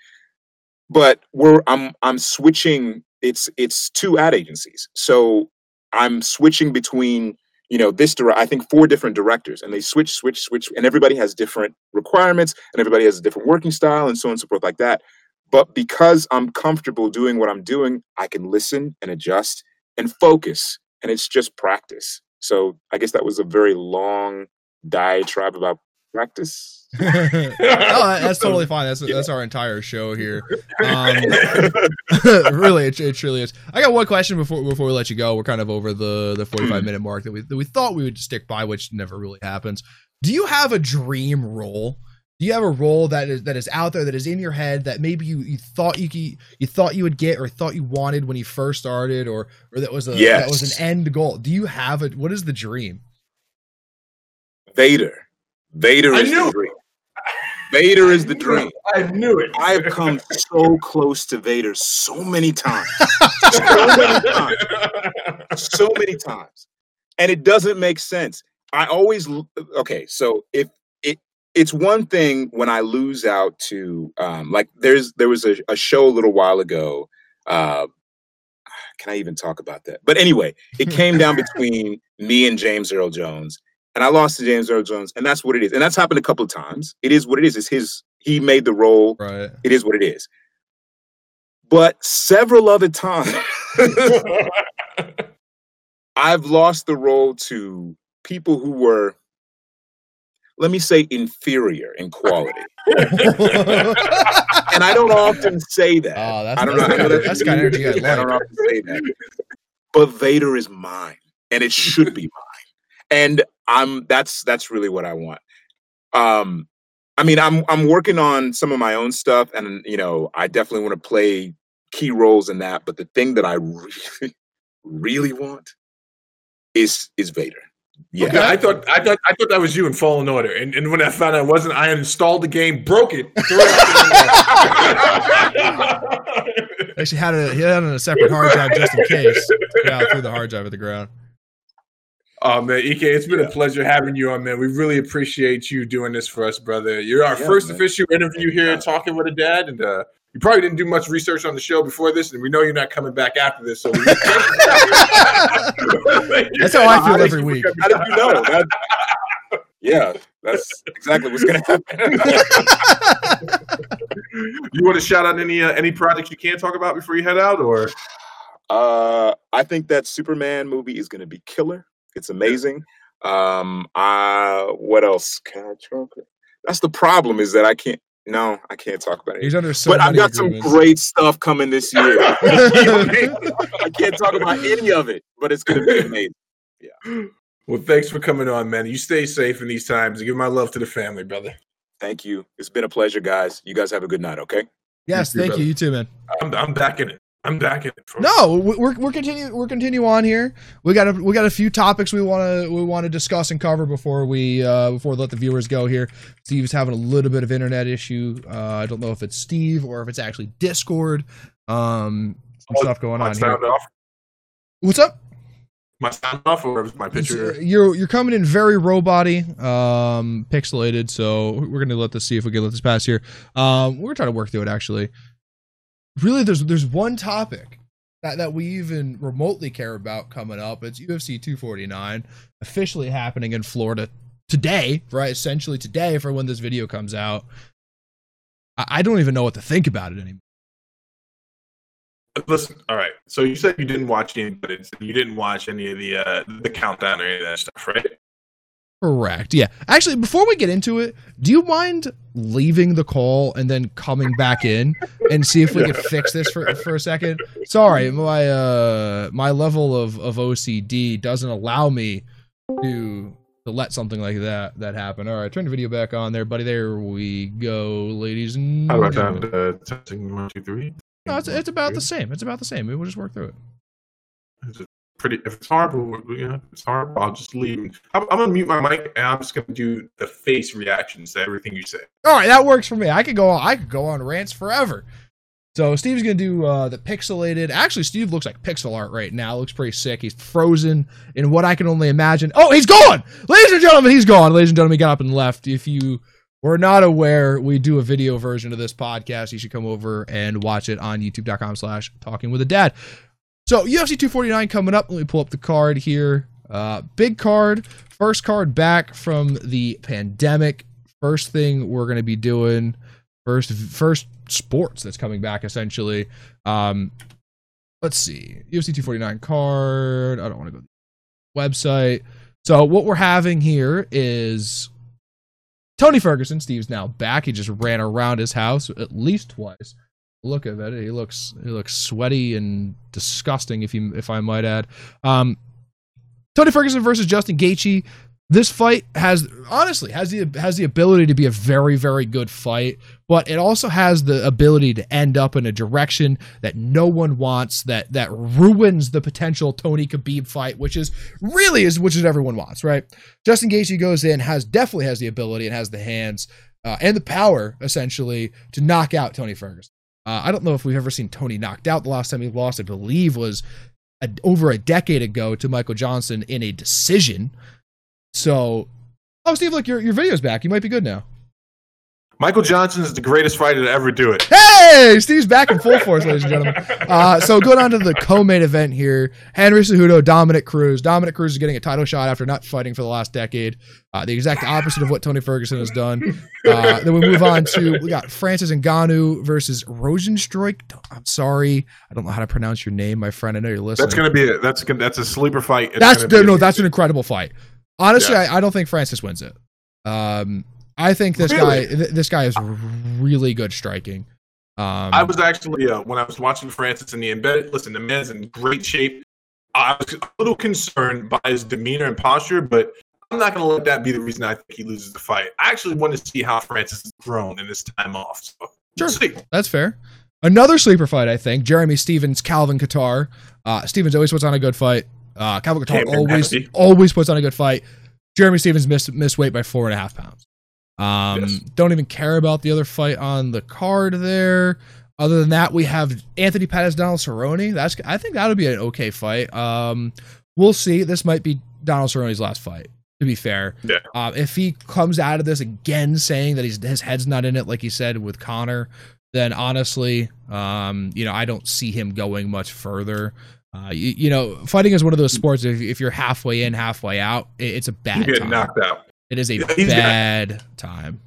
But we're i'm i'm switching it's it's two ad agencies. So i'm switching between you know this direct i think four different directors and they switch switch switch and everybody has different requirements and everybody has a different working style and so on and so forth like that but because i'm comfortable doing what i'm doing i can listen and adjust and focus and it's just practice so i guess that was a very long diatribe about practice no, that's totally fine. That's that's our entire show here. Um, really, it, it truly is. I got one question before before we let you go. We're kind of over the the forty five minute mark that we that we thought we would stick by, which never really happens. Do you have a dream role? Do you have a role that is that is out there that is in your head that maybe you, you thought you could, you thought you would get or thought you wanted when you first started or or that was a that was an end goal? Do you have it? What is the dream? Vader. Vader I is knew the dream. Vader is the dream. I knew it. I have come so close to Vader so many times. So many times. So many times. And it doesn't make sense. I always okay. So if it it's one thing when I lose out to um, like there's there was a, a show a little while ago. Uh, can I even talk about that? But anyway, it came down between me and James Earl Jones, and I lost to James Earl Jones, and that's what it is. And that's happened a couple of times. It is what it is. It's his. He made the role. Right. It is what it is. But several other times, I've lost the role to people who were, let me say, inferior in quality. and I don't often say that. Oh, that's I don't know. I know that's, that's the kind of energy I I don't often say that. But Vader is mine, and it should be mine. And I'm that's that's really what I want. Um, I mean, I'm I'm working on some of my own stuff, and you know, I definitely want to play key roles in that. But the thing that I really, really want is is Vader. Yeah, Okay, I thought I thought I thought that was you in Fallen Order, and, and when I found out it wasn't, I installed the game, broke it, threw it out the window. Actually, had it he had it on a separate hard drive just in case. Yeah, I threw the hard drive at the ground. Oh man, Ike, it's been Yeah. a pleasure having you on, man. We really appreciate you doing this for us, brother. You're our Yeah, first man. official interview here, talking with a dad, and uh, you probably didn't do much research on the show before this, and we know you're not coming back after this. So That's how I feel every week. How did you know? That, yeah, that's exactly what's gonna happen. You want to shout out any uh, any projects you can't talk about before you head out, or Uh, I think that Superman movie is going to be killer. It's amazing. Um, uh, what else can I talk? That's the problem is that I can't. No, I can't talk about it. He's under so but I've many got some great stuff coming this year. I can't talk about any of it, but it's going to be amazing. Yeah. well, thanks for coming on, man. You stay safe in these times, and give my love to the family, brother. Thank you. It's been a pleasure, guys. You guys have a good night. Okay. yes, You too, thank brother. you. You too, man. I'm I'm back in it. I'm back in it. No, we- we're we're continue we're continue on here. We got a we got a few topics we want to we want to discuss and cover before we uh before we let the viewers go here. Steve's having a little bit of internet issue. Uh I don't know if it's Steve or if it's actually Discord. Um some Oh, stuff going on here. off. What's up? My sound off, or my picture? You're you're coming in very robot-y, um, pixelated. So we're gonna let this see if we can let this pass here. Um, we're trying to work through it actually. Really, there's there's one topic that, that we even remotely care about coming up. It's UFC 249 officially happening in Florida today, right? Essentially today for when this video comes out. I, I don't even know what to think about it anymore. Listen, all right. So you said you didn't watch any, but you didn't watch any of the uh, the countdown or any of that stuff, right? Correct. Yeah. Actually, before we get into it, do you mind leaving the call and then coming back in and see if we can fix this for for a second? Sorry, my uh my level of of OCD doesn't allow me to to let something like that that happen. All right, turn the video back on there, buddy. There we go, ladies and How about that? Uh, testing one, two, three. No, it's, it's about the same. It's about the same. We'll just work through it. Pretty. If it's horrible, you know, it's horrible. I'll just leave. I'm, I'm gonna mute my mic and I'm just gonna do the face reactions to everything you say. All right, that works for me. I could go on. I could go on rants forever. So Steve's gonna do uh, the pixelated. Actually, Steve looks like pixel art right now. Looks pretty sick. He's frozen in what I can only imagine. Oh, he's gone, ladies and gentlemen. He's gone, ladies and gentlemen. He got up and left. If you were not aware, we do a video version of this podcast. You should come over and watch it on YouTube.com/slash Talking with a Dad. So UFC 249 coming up. Let me pull up the card here. Uh, big card, first card back from the pandemic. First thing we're going to be doing, first first sports that's coming back essentially. Um, let's see, UFC 249 card. I don't want to go website. So what we're having here is Tony Ferguson. Steve's now back. He just ran around his house at least twice. Look at that. He looks he looks sweaty and disgusting, if you if I might add. Um, Tony Ferguson versus Justin Gaethje. This fight has honestly has the has the ability to be a very very good fight, but it also has the ability to end up in a direction that no one wants that that ruins the potential Tony Khabib fight, which is really is which is everyone wants, right? Justin Gaethje goes in has definitely has the ability and has the hands uh, and the power essentially to knock out Tony Ferguson. Uh, I don't know if we've ever seen Tony knocked out. The last time he lost, I believe, was a, over a decade ago to Michael Johnson in a decision. So, oh, Steve, look, your your video's back. You might be good now. Michael Johnson is the greatest fighter to ever do it. Hey, Steve's back in full force, ladies and gentlemen. Uh, so going on to the co-main event here: Henry Cejudo, Dominick Cruz. Dominick Cruz is getting a title shot after not fighting for the last decade. Uh, the exact opposite of what Tony Ferguson has done. Uh, then we move on to we got Francis Ngannou versus Rozenstruik. I'm sorry, I don't know how to pronounce your name, my friend. I know you're listening. That's gonna be a, that's gonna, that's a sleeper fight. It's that's no, a- that's an incredible fight. Honestly, Yes. I, I don't think Francis wins it. Um, I think this Really? guy, th- this guy is really good striking. Um, I was actually uh, when I was watching Francis in the embedded. Listen, the man's in great shape. I was a little concerned by his demeanor and posture, but I'm not going to let that be the reason I think he loses the fight. I actually want to see how Francis has grown in his time off. So, Sure. see. That's fair. Another sleeper fight, I think. Jeremy Stephens, Calvin Kattar. Uh, Stephens always puts on a good fight. Uh, Calvin Kattar always Happy. always puts on a good fight. Jeremy Stephens missed missed weight by four and a half pounds. Um, Yes. Don't even care about the other fight on the card there. Other than that, we have Anthony Pettis, Donald Cerrone. That's I think that would be an okay fight. Um, we'll see. This might be Donald Cerrone's last fight. To be fair, Yeah. uh, if he comes out of this again saying that he's his head's not in it, like he said with Conor, then honestly, um, you know, I don't see him going much further. Uh, you, you know, fighting is one of those sports. If, if you're halfway in, halfway out, it, it's a bad getting time. knocked out. It is a he's got- bad time.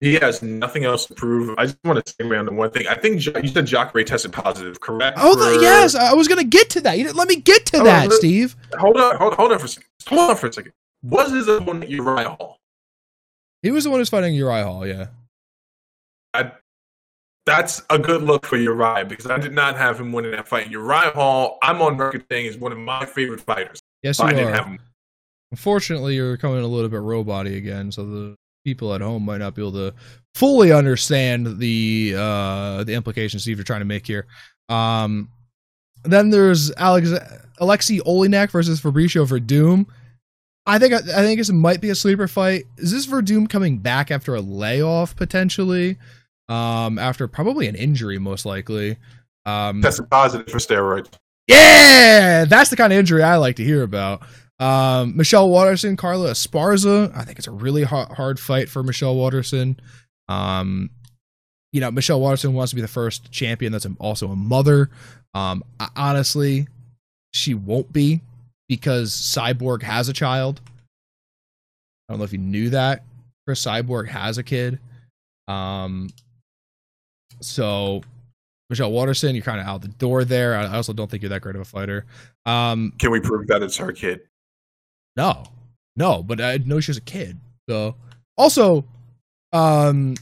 He has nothing else to prove. I just want to segue on to one thing. I think you said Jacare tested positive, correct? Oh, the, yes, I was gonna get to that. You didn't let me get to Oh, that, Steve. Hold on, hold, hold on for a second. Hold on for a second. Was his opponent Uriah Hall? He was the one who's fighting Uriah Hall. Yeah. That's a good look for Uriah because I did not have him winning that fight. Uriah Hall, I'm on record saying, is one of my favorite fighters. Yes, you I didn't are. Unfortunately, you're coming a little bit robot again, so the people at home might not be able to fully understand the uh, the implications Steve you're trying to make here. Um, then there's Alex Alexei Oleinik versus Fabricio Werdum. I think I think this might be a sleeper fight. Is this Werdum coming back after a layoff potentially? Um, after probably an injury, most likely. Um, Tested positive for steroids. yeah, that's the kind of injury I like to hear about. Um, Michelle Waterson, Carla Esparza. I think it's a really hard, hard fight for Michelle Waterson. Um, you know, Michelle Waterson wants to be the first champion that's also a mother. Um, I- honestly, she won't be because Cyborg has a child. I don't know if you knew that. Cris Cyborg has a kid. Um, so Michelle Waterson, you're kind of out the door there. I I also don't think you're that great of a fighter. Um, Can we prove that it's her kid? No, no, but I know she was a kid. So also, um,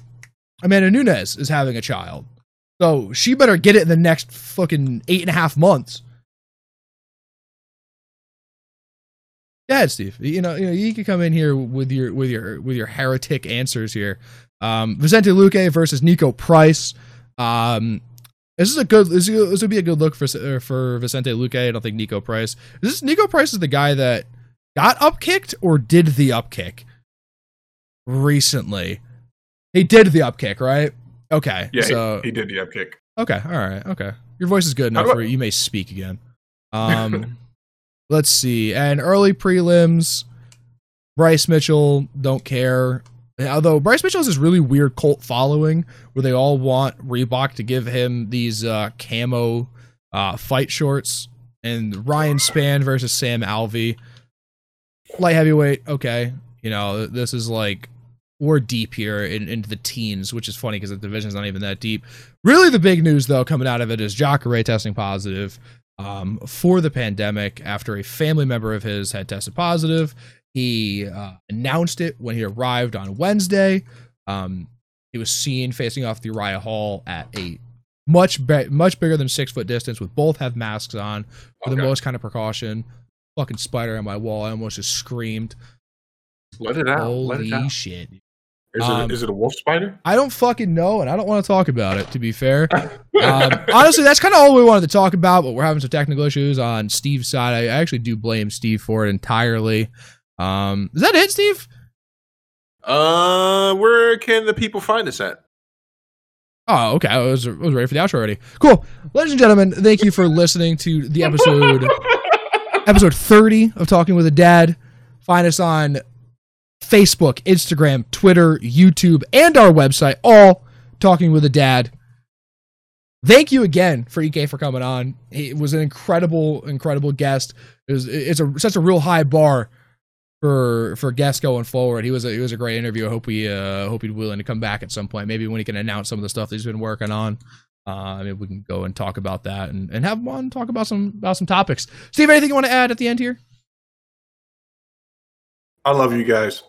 Amanda Nunes is having a child, so she better get it in the next fucking eight and a half months. Ahead, Steve. You know, you know, you can come in here with your with your with your heretic answers here. Um, Vicente Luque versus Niko Price. Um, this is a good. This, is- this would be a good look for uh, for Vicente Luque. I don't think Niko Price. Is this Niko Price is the guy that got upkicked or did the upkick recently? He did the upkick, right? Okay. Yeah, So he, he did the up kick. Okay, all right, okay. Your voice is good enough where you may speak again. Um, let's see. And early prelims, Bryce Mitchell don't care. Although Bryce Mitchell has this really weird cult following where they all want Reebok to give him these uh, camo uh, fight shorts. And Ryan Spann versus Sam Alvey, light heavyweight. Okay, you know this is like we're deep here in, into the teens, which is funny because the division's not even that deep. Really, the big news though coming out of it is Jacare testing positive um, for the pandemic after a family member of his had tested positive. He uh, announced it when he arrived on Wednesday. Um, he was seen facing off the Uriah Hall at a much be- much bigger than six foot distance, with both have masks on for the most kind of precaution. Fucking spider on my wall! I almost just screamed. Let it out. Let Holy it out. shit! Is, Um, it, is it a wolf spider? I don't fucking know, and I don't want to talk about it. To be fair, um, honestly, that's kind of all we wanted to talk about. But we're having some technical issues on Steve's side. I actually do blame Steve for it entirely. Um, is that it, Steve? Uh, where can the people find us at? Oh, okay. I was, I was ready for the outro already. Cool, ladies and gentlemen. Thank you for listening to the episode, episode thirty of Talking with a Dad. Find us on Facebook, Instagram, Twitter, YouTube, and our website, all talking with a dad. Thank you again for Ike for coming on. He was an incredible, incredible guest. It was it's a such a real high bar for for guests going forward. He was a he was a great interview. I hope he uh hope he's willing to come back at some point. Maybe when he can announce some of the stuff that he's been working on. Uh, maybe we can go and talk about that and, and have one talk about some about some topics. Steve, anything you want to add at the end here? I love you guys.